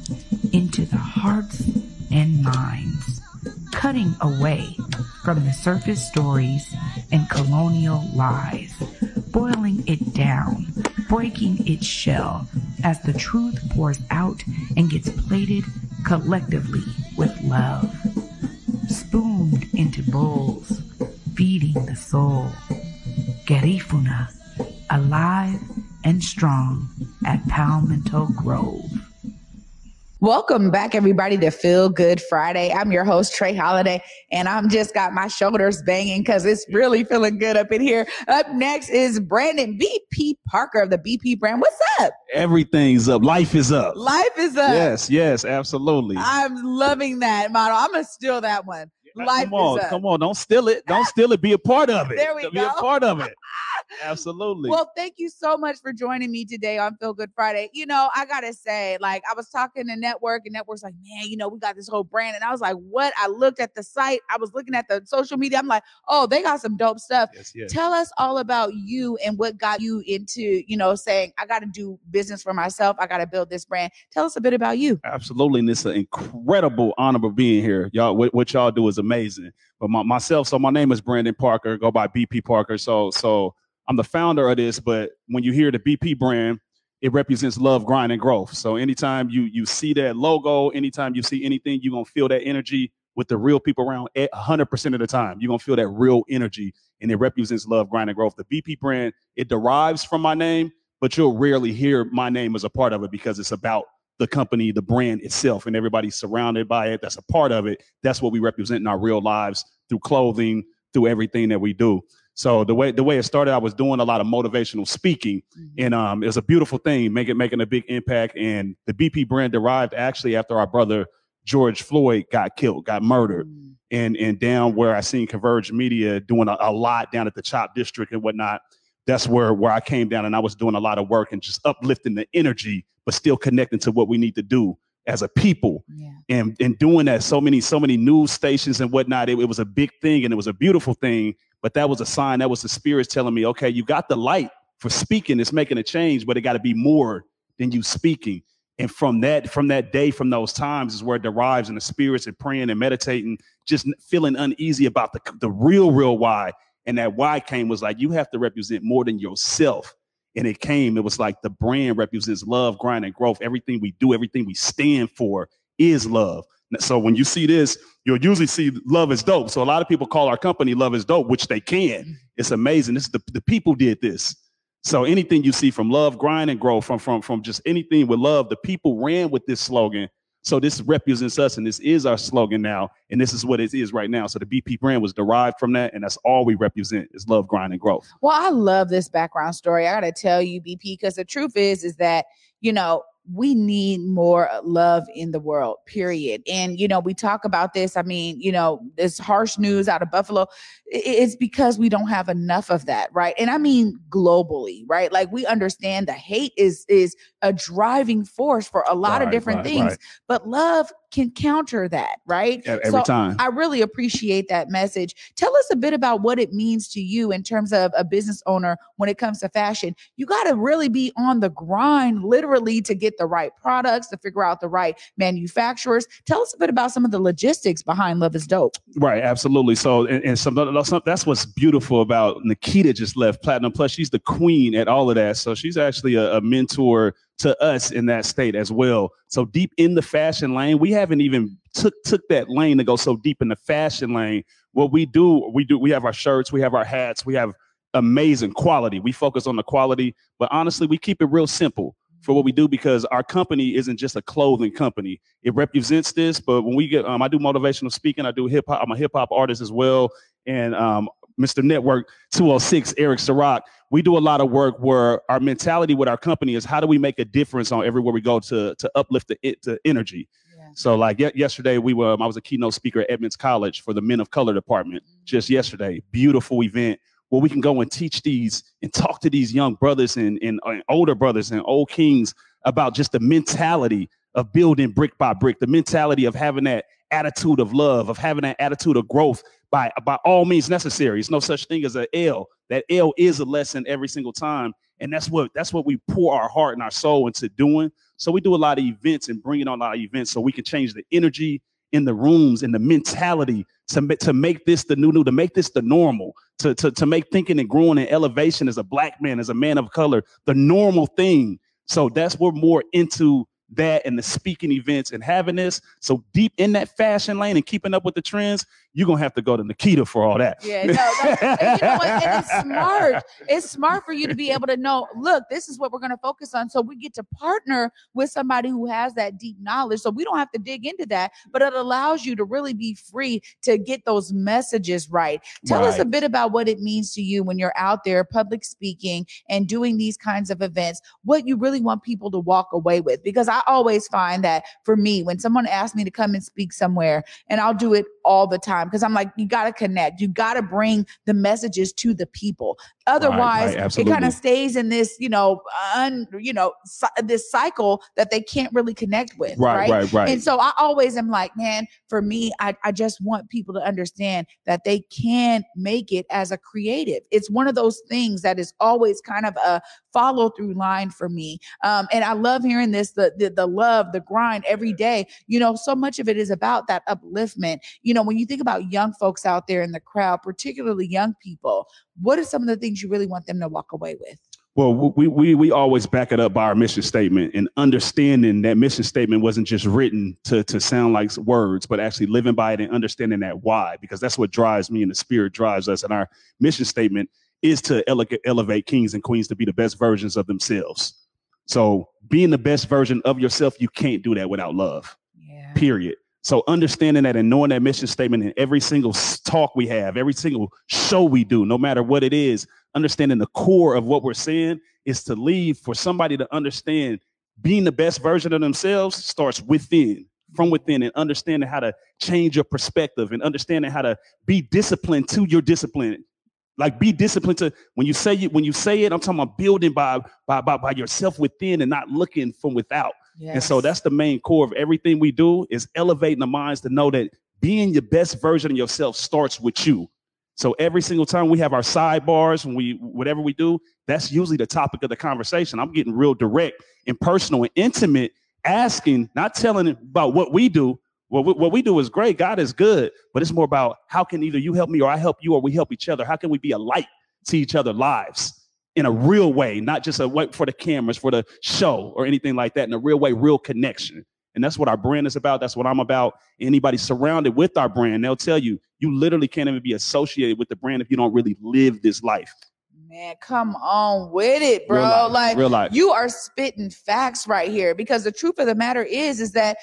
into the hearts and minds, cutting away from the surface stories and colonial lies, boiling it down, breaking its shell as the truth pours out and gets plated collectively with love. Spooned into bowls, feeding the soul. Garifuna, alive and strong at Palmetto Grove. Welcome back, everybody, to Feel Good Friday. I'm your host, Trey Holiday, and I'm just got my shoulders banging because it's really feeling good up in here. Up next is Brandon BP Parker of the BP brand. What's up? Everything's up. Life is up. Life is up. Yes, yes, absolutely. I'm loving that model. I'm gonna steal that one. Life come on, is up. come on. Don't steal it. Don't steal it. Be a part of it. There we Be go. a part of it. Absolutely. Well, thank you so much for joining me today on Feel Good Friday. You know, I gotta say, like, I was talking to Network, and Network's like, man, you know, we got this whole brand. And I was like, what? I looked at the site, I was looking at the social media. I'm like, oh, they got some dope stuff. Yes, yes. Tell us all about you and what got you into, you know, saying, I gotta do business for myself, I gotta build this brand. Tell us a bit about you. Absolutely. And it's an incredible honor of being here. Y'all, what, what y'all do is amazing. But my, myself, so my name is Brandon Parker, go by BP Parker. So, so I'm the founder of this, but when you hear the BP brand, it represents love, grind, and growth. So anytime you you see that logo, anytime you see anything, you're gonna feel that energy with the real people around 100% of the time. You're gonna feel that real energy, and it represents love, grind, and growth. The BP brand, it derives from my name, but you'll rarely hear my name as a part of it because it's about the company, the brand itself, and everybody surrounded by it. That's a part of it. That's what we represent in our real lives through clothing, through everything that we do. So the way the way it started, I was doing a lot of motivational speaking, and um, it was a beautiful thing, making making a big impact. And the BP brand derived actually after our brother George Floyd got killed, got murdered, and and down where I seen Converge Media doing a, a lot down at the Chop District and whatnot. That's where where I came down, and I was doing a lot of work and just uplifting the energy, but still connecting to what we need to do as a people and and doing that so many so many news stations and whatnot it, it was a big thing and it was a beautiful thing but that was a sign that was the spirits telling me okay you got the light for speaking it's making a change but it got to be more than you speaking. And from that from that day from those times is where it derives in the spirits and praying and meditating just feeling uneasy about the the real real why. And that why came was like you have to represent more than yourself. And it came it was like the brand represents love grind and growth. Everything we do everything we stand for is love so when you see this you'll usually see love is dope. So a lot of people call our company love is dope which they can. It's amazing. This is the, the people did this. So anything you see from love grind and grow, from from from just anything with love the people ran with this slogan. So this represents us and this is our slogan now. And this is what it is right now. So the bp brand was derived from that and that's all we represent is love grind and growth Well, I love this background story. I got to tell you, BP, because the truth is, is that, you know, we need more uh, love in the world, period. And, you know, we talk about this. I mean, you know, this harsh news out of Buffalo, it's because we don't have enough of that, right? And I mean globally, right? Like we understand the hate is is a driving force for a lot of different right, things, right. but love can counter that, right? Every time. I really appreciate that message. Tell us a bit about what it means to you in terms of a business owner when it comes to fashion. You got to really be on the grind, literally, to get the right products, to figure out the right manufacturers. Tell us a bit about some of the logistics behind Love is Dope. Right, absolutely. So, and, and some, some that's what's beautiful about Nikita just left Platinum Plush. She's the queen at all of that. So she's actually a, a mentor to us in that state as well. So deep in the fashion lane, we haven't even took took that lane to go so deep in the fashion lane. What we do, we do, we have our shirts, we have our hats, we have amazing quality. We focus on the quality, but honestly, we keep it real simple for what we do because our company isn't just a clothing company. It represents this, but when we get, um, I do motivational speaking. I do hip hop. I'm a hip hop artist as well, and um, Mr. Network 206, Eric Ciroc. We do a lot of work where our mentality with our company is how do we make a difference on everywhere we go to to uplift the, it- the energy. So like ye- yesterday, we were um, I was a keynote speaker at Edmonds College for the Men of Color department. Just yesterday, beautiful event where we can go and teach these and talk to these young brothers and, and, and older brothers and old kings about just the mentality of building brick by brick, the mentality of having that attitude of love, of having that attitude of growth by by all means necessary. It's no such thing as an L. That L is a lesson every single time, and that's what that's what we pour our heart and our soul into doing. So we do a lot of events and bringing on a lot of events so we can change the energy in the rooms, in the mentality to, to make this the new new, to make this the normal, to, to, to make thinking and growing and elevation as a black man, as a man of color, the normal thing. So that's we're more into that and the speaking events and having this. So deep in that fashion lane and keeping up with the trends, you're gonna have to go to Nikita for all that. Yeah, no, you know what? And it's smart. It's smart for you to be able to know, look, this is what we're going to focus on. So we get to partner with somebody who has that deep knowledge. So we don't have to dig into that, but it allows you to really be free to get those messages right. Tell us a bit about what it means to you when you're out there public speaking and doing these kinds of events, what you really want people to walk away with. Because I always find that for me, when someone asks me to come and speak somewhere, and I'll do it all the time because I'm like, you got to connect, you got to bring the messages to the people. Otherwise, it kind of stays in this, you know, un, you know, this cycle that they can't really connect with. Right, Right, right, right. And so I always am like, man, for me, I, I just want people to understand that they can make it as a creative. It's one of those things that is always kind of a follow through line for me. Um, and I love hearing this, the, the the love, the grind every day. You know, so much of it is about that upliftment. You know, when you think about young folks out there in the crowd, particularly young people, what are some of the things you really want them to walk away with? Well, we, we we always back it up by our mission statement and understanding that mission statement wasn't just written to to sound like words, but actually living by it and understanding that why, because that's what drives me and the spirit drives us. And our mission statement is to ele- elevate kings and queens to be the best versions of themselves. So being the best version of yourself, you can't do that without love. Period. So understanding that and knowing that mission statement in every single talk we have, every single show we do, no matter what it is, understanding the core of what we're saying is to leave for somebody to understand being the best version of themselves starts within, from within, and understanding how to change your perspective and understanding how to be disciplined to your discipline. Like be disciplined to when you say it, when you say it, I'm talking about building by by by, by yourself within and not looking from without. And so that's the main core of everything we do is elevating the minds to know that being your best version of yourself starts with you. So every single time we have our sidebars, when we whatever we do, that's usually the topic of the conversation. I'm getting real direct and personal and intimate, asking, not telling about what we do. What we, what we do is great. God is good, but it's more about how can either you help me or I help you or we help each other. How can we be a light to each other lives in a real way, not just a way for the cameras, for the show or anything like that. In a real way, real connection. And that's what our brand is about. That's what I'm about. Anybody surrounded with our brand, they'll tell you, you literally can't even be associated with the brand if you don't really live this life. Man, come on with it, bro. Real life, like real life. you are spitting facts right here because the truth of the matter is, is that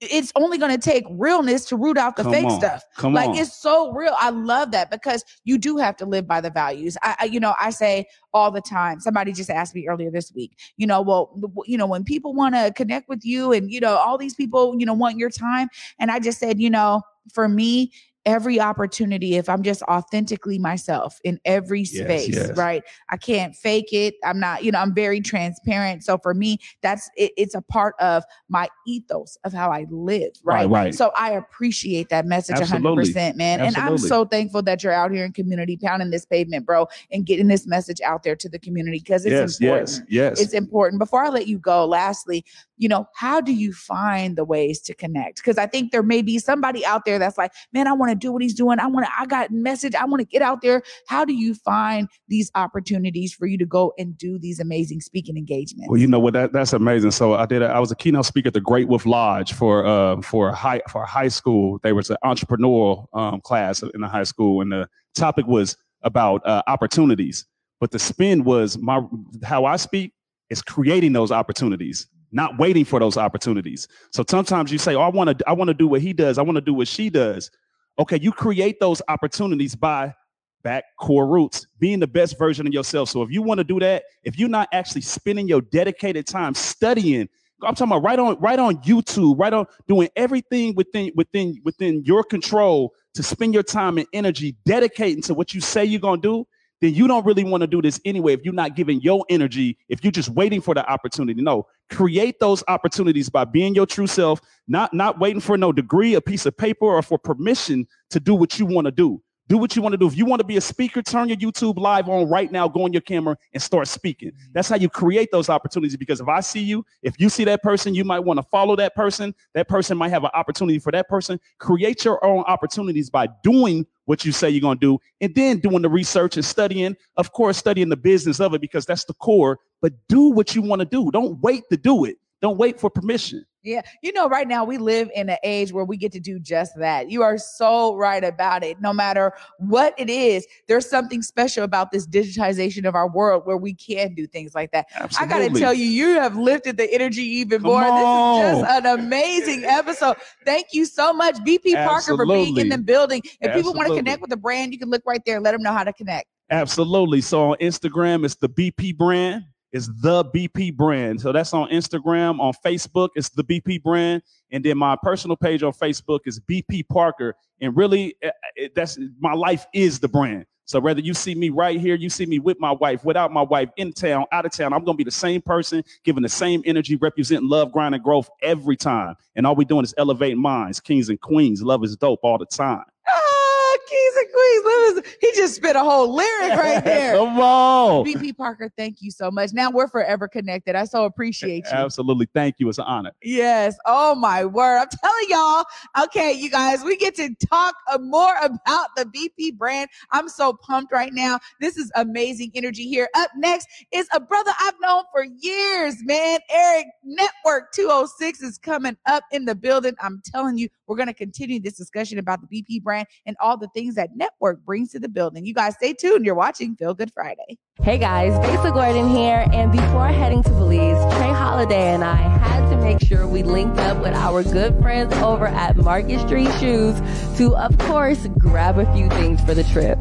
it's only going to take realness to root out the Come fake on, stuff. come like on. it's so real. I love that because you do have to live by the values. I, I, you know, I say all the time. Somebody just asked me earlier this week. You know, well, you know, when people want to connect with you, and you know, all these people, you know, want your time, and I just said, you know, for me. Every opportunity, if I'm just authentically myself in every space, yes. right? I can't fake it. I'm not, you know, I'm very transparent. So for me, that's it, it's a part of my ethos of how I live, Right, right? right. So I appreciate that message Absolutely. 100%, man. And I'm so thankful that you're out here in community pounding this pavement, bro, and getting this message out there to the community because it's Yes, important. yes, yes. It's important. Before I let you go, lastly, you know, how do you find the ways to connect? Because I think there may be somebody out there that's like, man, I want to do what he's doing. I want to, I got message. I want to get out there. How do you find these opportunities for you to go and do these amazing speaking engagements? Well, you know what? That, that's amazing. So I did. A, I was a keynote speaker at the Great Wolf Lodge for uh, for high for high school. They was an entrepreneurial um, class in the high school, and the topic was about uh, opportunities. But the spin was my how I speak is creating those opportunities, not waiting for those opportunities. So sometimes you say, "Oh, I want to I want to do what he does. I want to do what she does." Okay, you create those opportunities by back core roots, being the best version of yourself. So if you want to do that, if you're not actually spending your dedicated time studying, I'm talking about right on right on YouTube, right on doing everything within within within your control to spend your time and energy dedicating to what you say you're gonna do, then you don't really want to do this anyway. If you're not giving your energy, if you're just waiting for the opportunity, no, create those opportunities by being your true self, not not waiting for no degree, a piece of paper, or for permission to do what you want to do. Do what you want to do. If you want to be a speaker, turn your YouTube live on right now, go on your camera and start speaking. Mm-hmm. That's how you create those opportunities. Because if I see you, if you see that person, you might want to follow that person. That person might have an opportunity for that person. Create your own opportunities by doing what you say you're going to do and then doing the research and studying, of course, studying the business of it because that's the core. But do what you want to do. Don't wait to do it. Don't wait for permission. Yeah. You know, right now we live in an age where we get to do just that. You are so right about it. No matter what it is, there's something special about this digitization of our world where we can do things like that. Absolutely. I got to tell you, you have lifted the energy even Come more. This is just an amazing episode. Thank you so much, BP Parker, for being in the building. If people want to connect with the brand, you can look right there and let them know how to connect. Absolutely. So on Instagram, it's the BP brand. It's the BP brand. So that's on Instagram. On Facebook, it's the BP brand. And then my personal page on Facebook is BP Parker. And really, eh, eh, that's my life is the brand. So whether you see me right here, you see me with my wife, without my wife, in town, out of town, I'm gonna be the same person, giving the same energy, representing love, grind, and growth every time. And all we're doing is elevating minds, kings and queens. Love is dope all the time. Ah, Kings and Queens. Listen, He just spit a whole lyric right there. Come on. BP Parker, thank you so much. Now we're forever connected. I so appreciate you. Absolutely. Thank you. It's an honor. Yes. Oh my word. I'm telling y'all. Okay, you guys, we get to talk uh, more about the BP brand. I'm so pumped right now. This is amazing energy here. Up next is a brother I've known for years, man. Eric Network 206 is coming up in the building. I'm telling you, we're going to continue this discussion about the BP brand and all the things that Network brings to the building. You guys stay tuned. You're watching Feel Good Friday. Hey guys, Basa Gordon here, and before heading to Belize, Trey Holiday and I had to make sure we linked up with our good friends over at Market Street Shoes to, of course, grab a few things for the trip.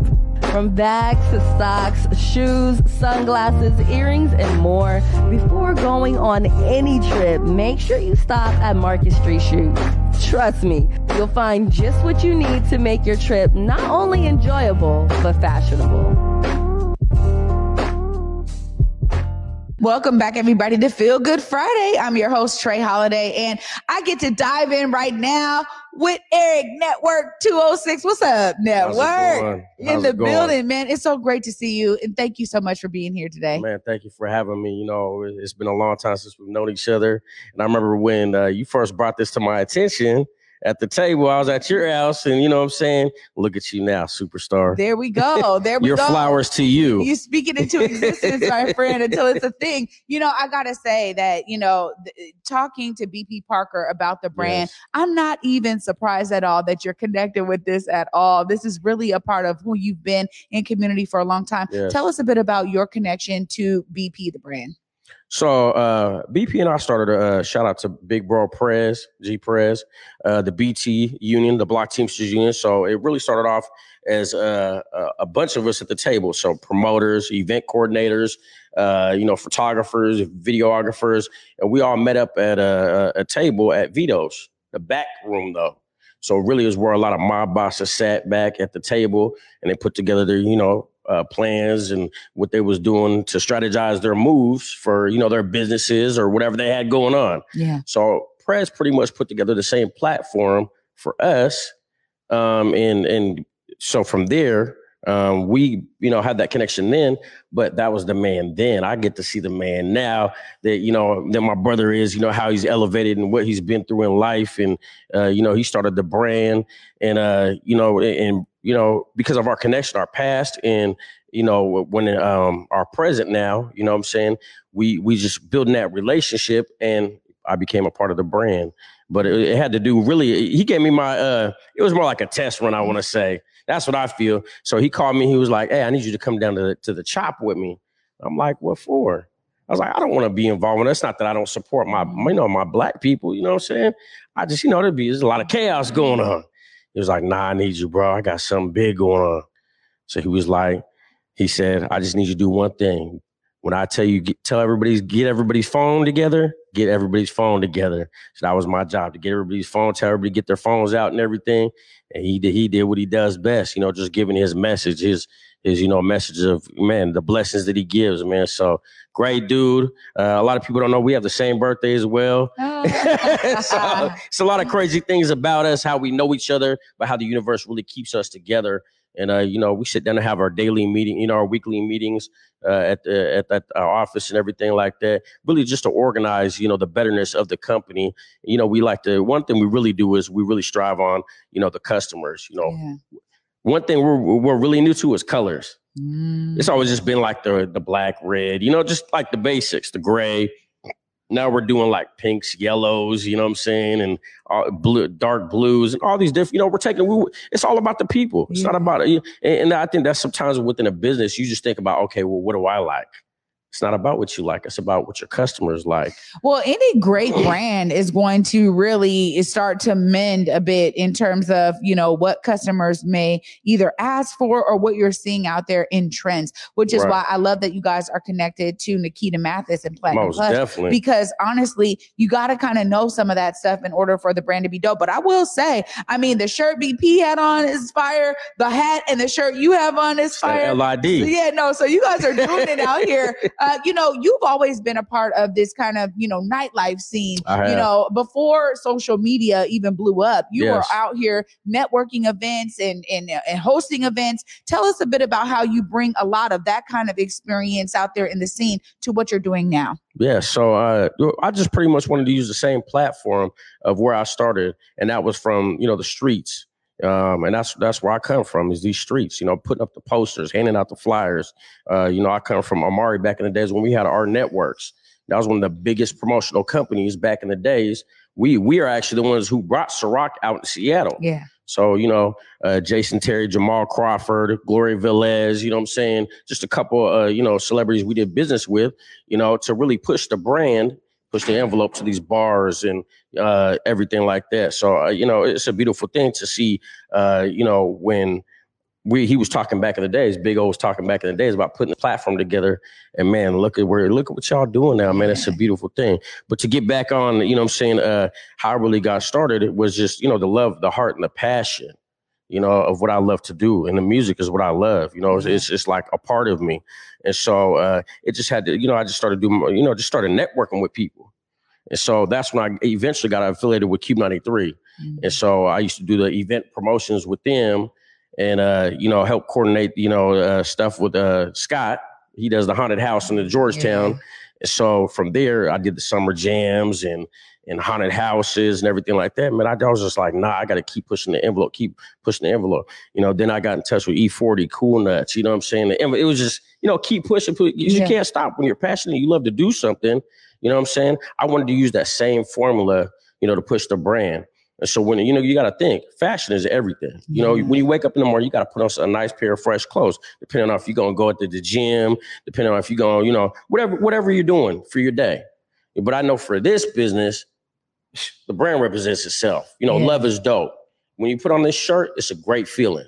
From bags to socks, shoes, sunglasses, earrings, and more. Before going on any trip, make sure you stop at Market Street Shoes. Trust me, you'll find just what you need to make your trip not only enjoyable, but fashionable. Welcome back, everybody, to Feel Good Friday. I'm your host, Trey Holiday, and I get to dive in right now with Eric Network 206. What's up, Network? In the building, man. It's so great to see you, and thank you so much for being here today. Man, thank you for having me. You know, it- it's been a long time since we've known each other. And I remember when uh, you first brought this to my attention at the table, I was at your house, and you know what I'm saying? Look at you now, superstar. There we go. There we Your go. Your flowers to you. You speak it into existence, my friend, until it's a thing. You know, I gotta say that you know, th- talking to BP Parker about the brand, I'm not even surprised at all that you're connected with this at all. This is really a part of who you've been in community for a long time. Yes. Tell us a bit about your connection to BP, the brand. So uh, BP and I started a uh, shout out to Big Bro Prez, G Prez, uh, the BT Union, the Block Teamsters Union. So it really started off as uh, a, a bunch of us at the table. So promoters, event coordinators, uh, you know, photographers, videographers, and we all met up at a a table at Vito's, the back room though. So really is where a lot of mob bosses sat back at the table and they put together their, you know, uh, plans and what they was doing to strategize their moves for, you know, their businesses or whatever they had going on. Yeah. So Prez pretty much put together the same platform for us. Um, and and so from there, um, we, you know, had that connection then, but that was the man then. I get to see the man now that, you know, that my brother is, you know, how he's elevated and what he's been through in life. And, uh, you know, he started the brand and, uh, you know, and, you know, because of our connection, our past and, you know, when um, our present now, you know what I'm saying? We, we just building that relationship and I became a part of the brand. But it, it had to do really, he gave me my, uh, it was more like a test run, I want to say. That's what I feel. So he called me. He was like, "Hey, I need you to come down to the, to the chop with me." I'm like, "What for?" I was like, "I don't want to be involved. That's not that I don't support my, you know, my black people. You know what I'm saying? I just, you know, there'd be there's a lot of chaos going on." He was like, "Nah, I need you, bro. I got something big going on." So he was like, he said, "I just need you to do one thing. When I tell you, get, tell everybody's get everybody's phone together. Get everybody's phone together." So that was my job to get everybody's phone, tell everybody to get their phones out and everything. And he did he did what he does best, you know, just giving his message, his his you know message of man the blessings that he gives, man. So great dude. Uh, a lot of people don't know we have the same birthday as well. so it's a lot of crazy things about us, how we know each other, but how the universe really keeps us together. And uh, you know, we sit down and have our daily meeting, you know, our weekly meetings uh, at the at, at our office and everything like that. Really, just to organize, you know, the betterness of the company. You know, we like to. One thing we really do is we really strive on, you know, the customers. You know, one thing we're we're really new to is colors. It's always just been like the the black, red, you know, just like the basics, the gray. Now we're doing like pinks, yellows, you know what I'm saying, and uh, blue, dark blues, and all these different. You know, we're taking. We, it's all about the people. It's not about. And, and I think that sometimes within a business, you just think about, okay, well, what do I like? It's not about what you like. It's about what your customers like. Well, any great brand is going to really eh, start to mend a bit in terms of, you know, what customers may either ask for or what you're seeing out there in trends, which is Right. why I love that you guys are connected to Nikita Mathis and Platinum Most Plush. definitely. Because honestly, you got to kind of know some of that stuff in order for the brand to be dope. But I will say, I mean, the shirt BP had on is fire. The hat and the shirt you have on is fire. LID. Yeah, no. So you guys are doing it out here. Uh, you know, you've always been a part of this kind of, you know, nightlife scene. You know, before social media even blew up, you Yes. were out here networking events and, and and hosting events. Tell us a bit about how you bring a lot of that kind of experience out there in the scene to what you're doing now. Yeah, so uh, I just pretty much wanted to use the same platform of where I started, and that was from you know the streets, um, and that's that's where I come from is these streets. You know, putting up the posters, handing out the flyers. Uh, you know, I come from Amari back in the days when we had our networks. That was one of the biggest promotional companies back in the days. We we are actually the ones who brought Ciroc out in Seattle. Yeah. So, you know, uh, Jason Terry, Jamal Crawford, Gloria Velez, you know what I'm saying? Just a couple, uh, you know, celebrities we did business with, you know, to really push the brand, push the envelope to these bars and uh, everything like that. So, uh, you know, it's a beautiful thing to see, uh, you know, when we he was talking back in the days, Big O was talking back in the days about putting the platform together. And man, look at where look at what y'all doing now, man. It's a beautiful thing. But to get back on, you know what I'm saying, uh, how I really got started, it was just, you know, the love, the heart, and the passion, you know, of what I love to do. And the music is what I love. You know, it's it's, it's like a part of me. And so uh it just had to, you know, I just started doing, you know, just started networking with people. And so that's when I eventually got affiliated with KUBE 93. And so I used to do the event promotions with them and, uh, you know, help coordinate, you know, uh, stuff with uh, Scott. He does the haunted house in the Georgetown. And so from there, I did the summer jams and and haunted houses and everything like that. Man, I, I was just like, nah, I got to keep pushing the envelope, keep pushing the envelope. You know, then I got in touch with E40, Cool Nuts. You know what I'm saying? The It was just, you know, keep pushing. pu- You Yeah. can't stop when you're passionate. You love to do something. You know what I'm saying? I wanted to use that same formula, you know, to push the brand. And so when you know, you got to think fashion is everything. You know, when you wake up in the morning, you got to put on a nice pair of fresh clothes. Depending on if you're gonna go to the gym, depending on if you're gonna, you know, whatever whatever you're doing for your day. But I know for this business, the brand represents itself. You know, Yeah. love is dope. When you put on this shirt, it's a great feeling.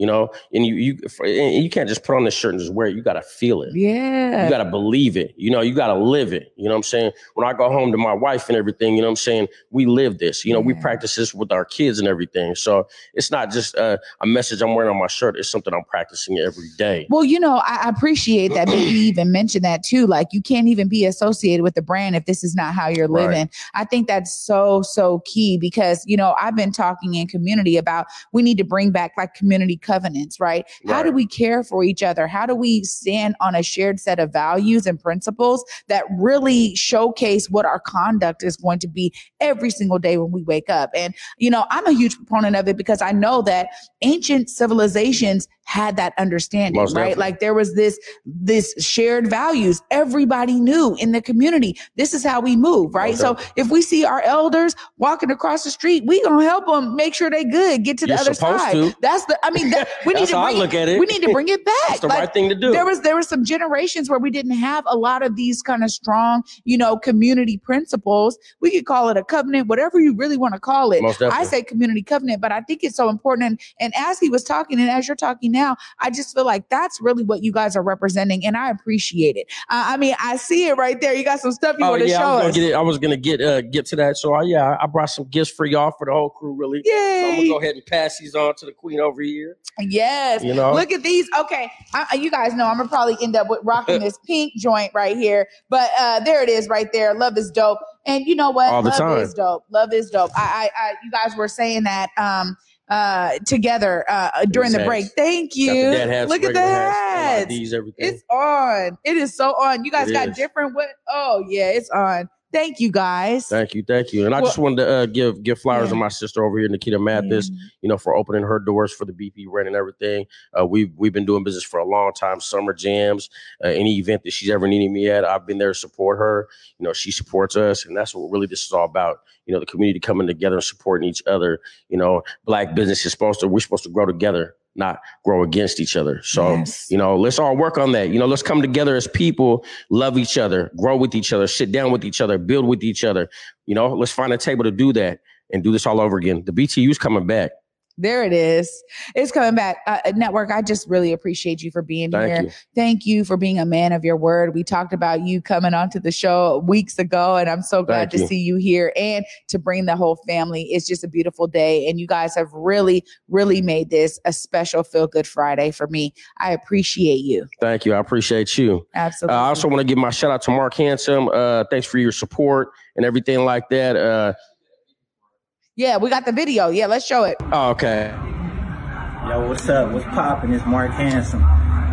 You know, and you you and you can't just put on this shirt and just wear it. You got to feel it. Yeah. You got to believe it. You know, you got to live it. You know what I'm saying? When I go home to my wife and everything, you know what I'm saying? We live this. You know, we practice this with our kids and everything. So it's not just uh, a message I'm wearing on my shirt. It's something I'm practicing every day. Well, you know, I appreciate that. Maybe you even mentioned that too. Like, you can't even be associated with the brand if this is not how you're Right. living. I think that's so, so key because, you know, I've been talking in community about we need to bring back like community covenants, right? How do we care for each other? How do we stand on a shared set of values and principles that really showcase what our conduct is going to be every single day when we wake up? And, you know, I'm a huge proponent of it because I know that ancient civilizations had that understanding, Most right? definitely. Like there was this this shared values. Everybody knew in the community. This is how we move, right? So if we see our elders walking across the street, we gonna help them make sure they good, get to the You're other side. to. That's the. I mean, that, we need to I bring look at it. We need to bring it back. That's the right thing to do. There was there was some generations where we didn't have a lot of these kind of strong, you know, community principles. We could call it a covenant, whatever you really want to call it. I say community covenant, but I think it's so important. And, and as he was talking, and as you're talking now, I just feel like that's really what you guys are representing, and I appreciate it. Uh, I mean, I see it right there. You got some stuff you Oh want to yeah, I show was, gonna us. get it, I was gonna get uh, get to that. So uh, yeah, I brought some gifts for y'all for the whole crew. Really, so I'm gonna go ahead and pass these on to the queen over here. Yes. You know? Look at these. Okay. I, you guys know I'm going to probably end up with rocking this pink joint right here. But uh, there it is right there. Love is dope. And you know what? All the Love time. is dope. Love is dope. I, I, I, you guys were saying that um, uh, together uh, during the break. Thank you. Look at the regular hats, hats. Everything. It's on. It is so on. You guys It got is. different. What? Oh yeah, it's on. Thank you guys. Thank you, thank you. And I Well- just wanted to uh, give give flowers Yeah. to my sister over here, Nikita Mathis. You know, for opening her doors for the BP brand and everything. Uh, we've we've been doing business for a long time. Summer jams, uh, any event that she's ever needed me at, I've been there to support her. You know, she supports us, and that's what really this is all about. You know, the community coming together and supporting each other. You know, black business is supposed to we're supposed to grow together, not grow against each other. So Yes. you know, let's all work on that. You know, let's come together as people, love each other, grow with each other, sit down with each other, build with each other. You know, let's find a table to do that and do this all over again. The BTU's coming back. There it is. It's coming back. Uh, network, I just really appreciate you for being Thank here. you. Thank you for being a man of your word. We talked about you coming onto the show weeks ago, and I'm so glad Thank to you. see you here and to bring the whole family. It's just a beautiful day, and you guys have really, really made this a special Feel Good Friday for me. I appreciate you. Thank you. I appreciate you. Uh, Absolutely. I also want to give my shout out to Mark Handsome. Uh, thanks for your support and everything like that. Yeah, we got the video. Yeah, let's show it. oh, okay. Yo, what's up? What's poppin'? It's Mark Hanson.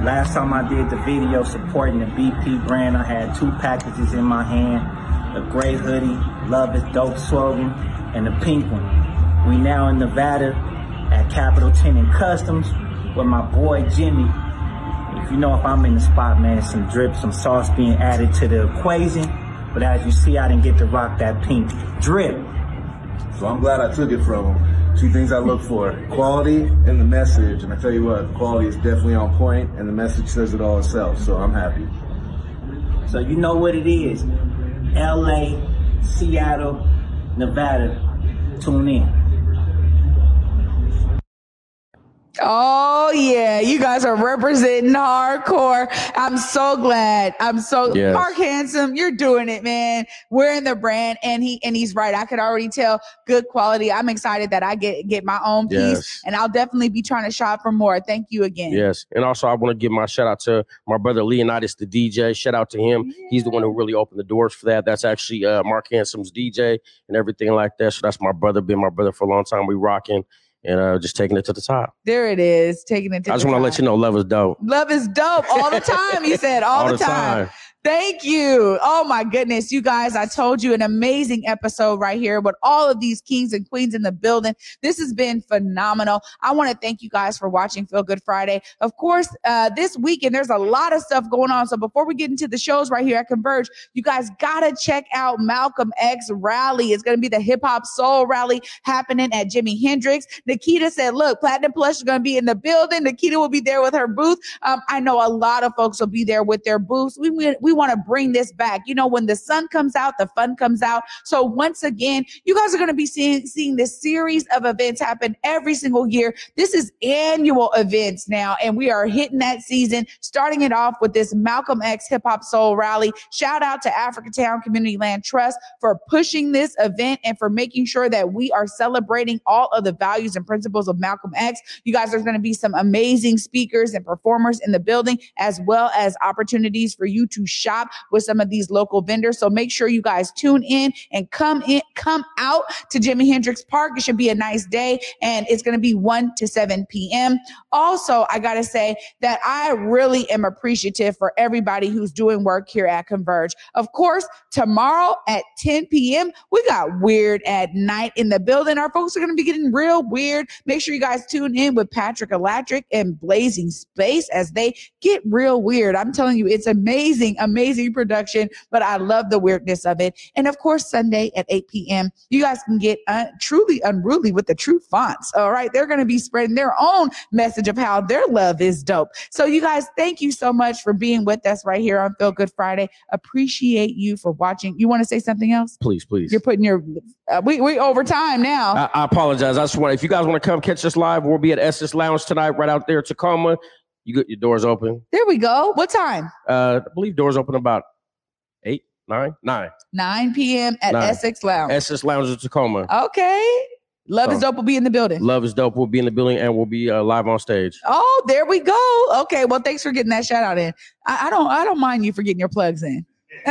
Last time I did the video supporting the BP brand, I had two packages in my hand. The gray hoodie, Love is Dope slogan, and the pink one. We now in Nevada at Capital 10 and Customs with my boy Jimmy. If you know if I'm in the spot, man, some drip, some sauce being added to the equation. But as you see, I didn't get to rock that pink drip. So I'm glad I took it from him. Two things I look for quality and the message. And I tell you what, quality is definitely on point, and the message says it all itself. So I'm happy. So you know what it is. LA, Seattle, Nevada. Tune in. Oh yeah, you guys are representing hardcore. I'm so glad. I'm so Yes. Mark Handsome, you're doing it, man. We're in the brand, and he and he's right. I could already tell good quality. I'm excited that I get get my own piece, Yes. and I'll definitely be trying to shop for more. Thank you again. Yes. And also, I want to give my shout out to my brother Leonidas, the DJ. Shout out to him. He's the one who really opened the doors for that. That's actually uh, Mark Handsome's DJ and everything like that. So that's my brother, been my brother for a long time. We rocking and uh, just taking it to the top. There it is, taking it. To I just want to let you know love is dope. Love is dope all the time. He said all, the, time. Thank you. Oh my goodness. You guys, I told you an amazing episode right here with all of these kings and queens in the building. This has been phenomenal. I want to thank you guys for watching Feel Good Friday. Of course, uh, this weekend, there's a lot of stuff going on. So before we get into the shows right here at Converge, you guys got to check out Malcolm X Rally. It's going to be the hip hop soul rally happening at Jimi Hendrix. Nikita said, look, Platinum Plush is going to be in the building. Nikita will be there with her booth. Um, I know a lot of folks will be there with their booths. We, we, we want to bring this back. You know, when the sun comes out, the fun comes out. So once again, you guys are going to be seeing, seeing this series of events happen every single year. This is annual events now, and we are hitting that season, starting it off with this Malcolm X Hip Hop Soul Rally. Shout out to Africatown Community Land Trust for pushing this event and for making sure that we are celebrating all of the values and principles of Malcolm X. You guys are going to be some amazing speakers and performers in the building, as well as opportunities for you to shop with some of these local vendors. So make sure you guys tune in and come in, come out to Jimi Hendrix Park. It should be a nice day, and it's going to be 1 to 7 p.m. Also, I got to say that I really am appreciative for everybody who's doing work here at Converge. Of course, tomorrow at 10 p.m., we got Weird at Night in the building. Our folks are going to be getting real weird. Make sure you guys tune in with Patrick Electric and Blazing Space as they get real weird. I'm telling you, it's amazing, amazing production, but I love the weirdness of it. And of course, Sunday at 8 p.m., you guys can get uh, truly unruly with the true fonts. All right. They're going to be spreading their own message of how their love is dope. So, you guys, thank you so much for being with us right here on Feel Good Friday. Appreciate you for watching. You want to say something else? Please, please. You're putting your, uh, we, we over time now. I, I apologize. I just want if you guys want to come catch us live, we'll be at Essex Lounge tonight, right out there, Tacoma. You get your doors open. there we go. What time? Uh, I believe doors open about eight, nine, nine. 9 p.m. at Nine. Essex Lounge. Essex Lounge in Tacoma. Okay. Love is So- dope will be in the building. Love is dope. We'll be in the building and we'll be uh, live on stage. Oh, there we go. Okay, well, thanks for getting that shout out in. I, I don't, I don't mind you for getting your plugs in.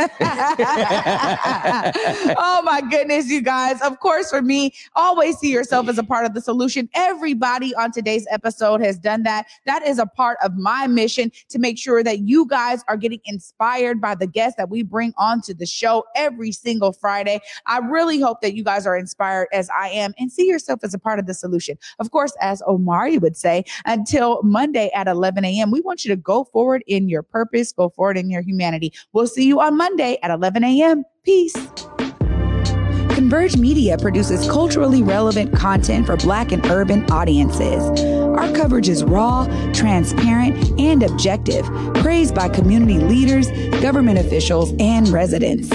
oh my goodness, you guys. Of course, for me, always see yourself as a part of the solution. Everybody on today's episode has done that. That is a part of my mission to make sure that you guys are getting inspired by the guests that we bring onto the show every single Friday. I really hope that you guys are inspired as I am and see yourself as a part of the solution. Of course, as Omari would say, until Monday at 11 a.m., we want you to go forward in your purpose, go forward in your humanity. We'll see you on Monday at 11 a.m. Peace. Converge Media produces culturally relevant content for Black and urban audiences. Our coverage is raw, transparent, and objective, praised by community leaders, government officials, and residents.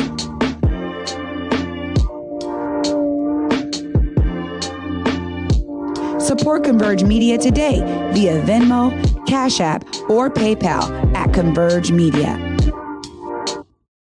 Support Converge Media today via Venmo, Cash App, or PayPal at Converge Media.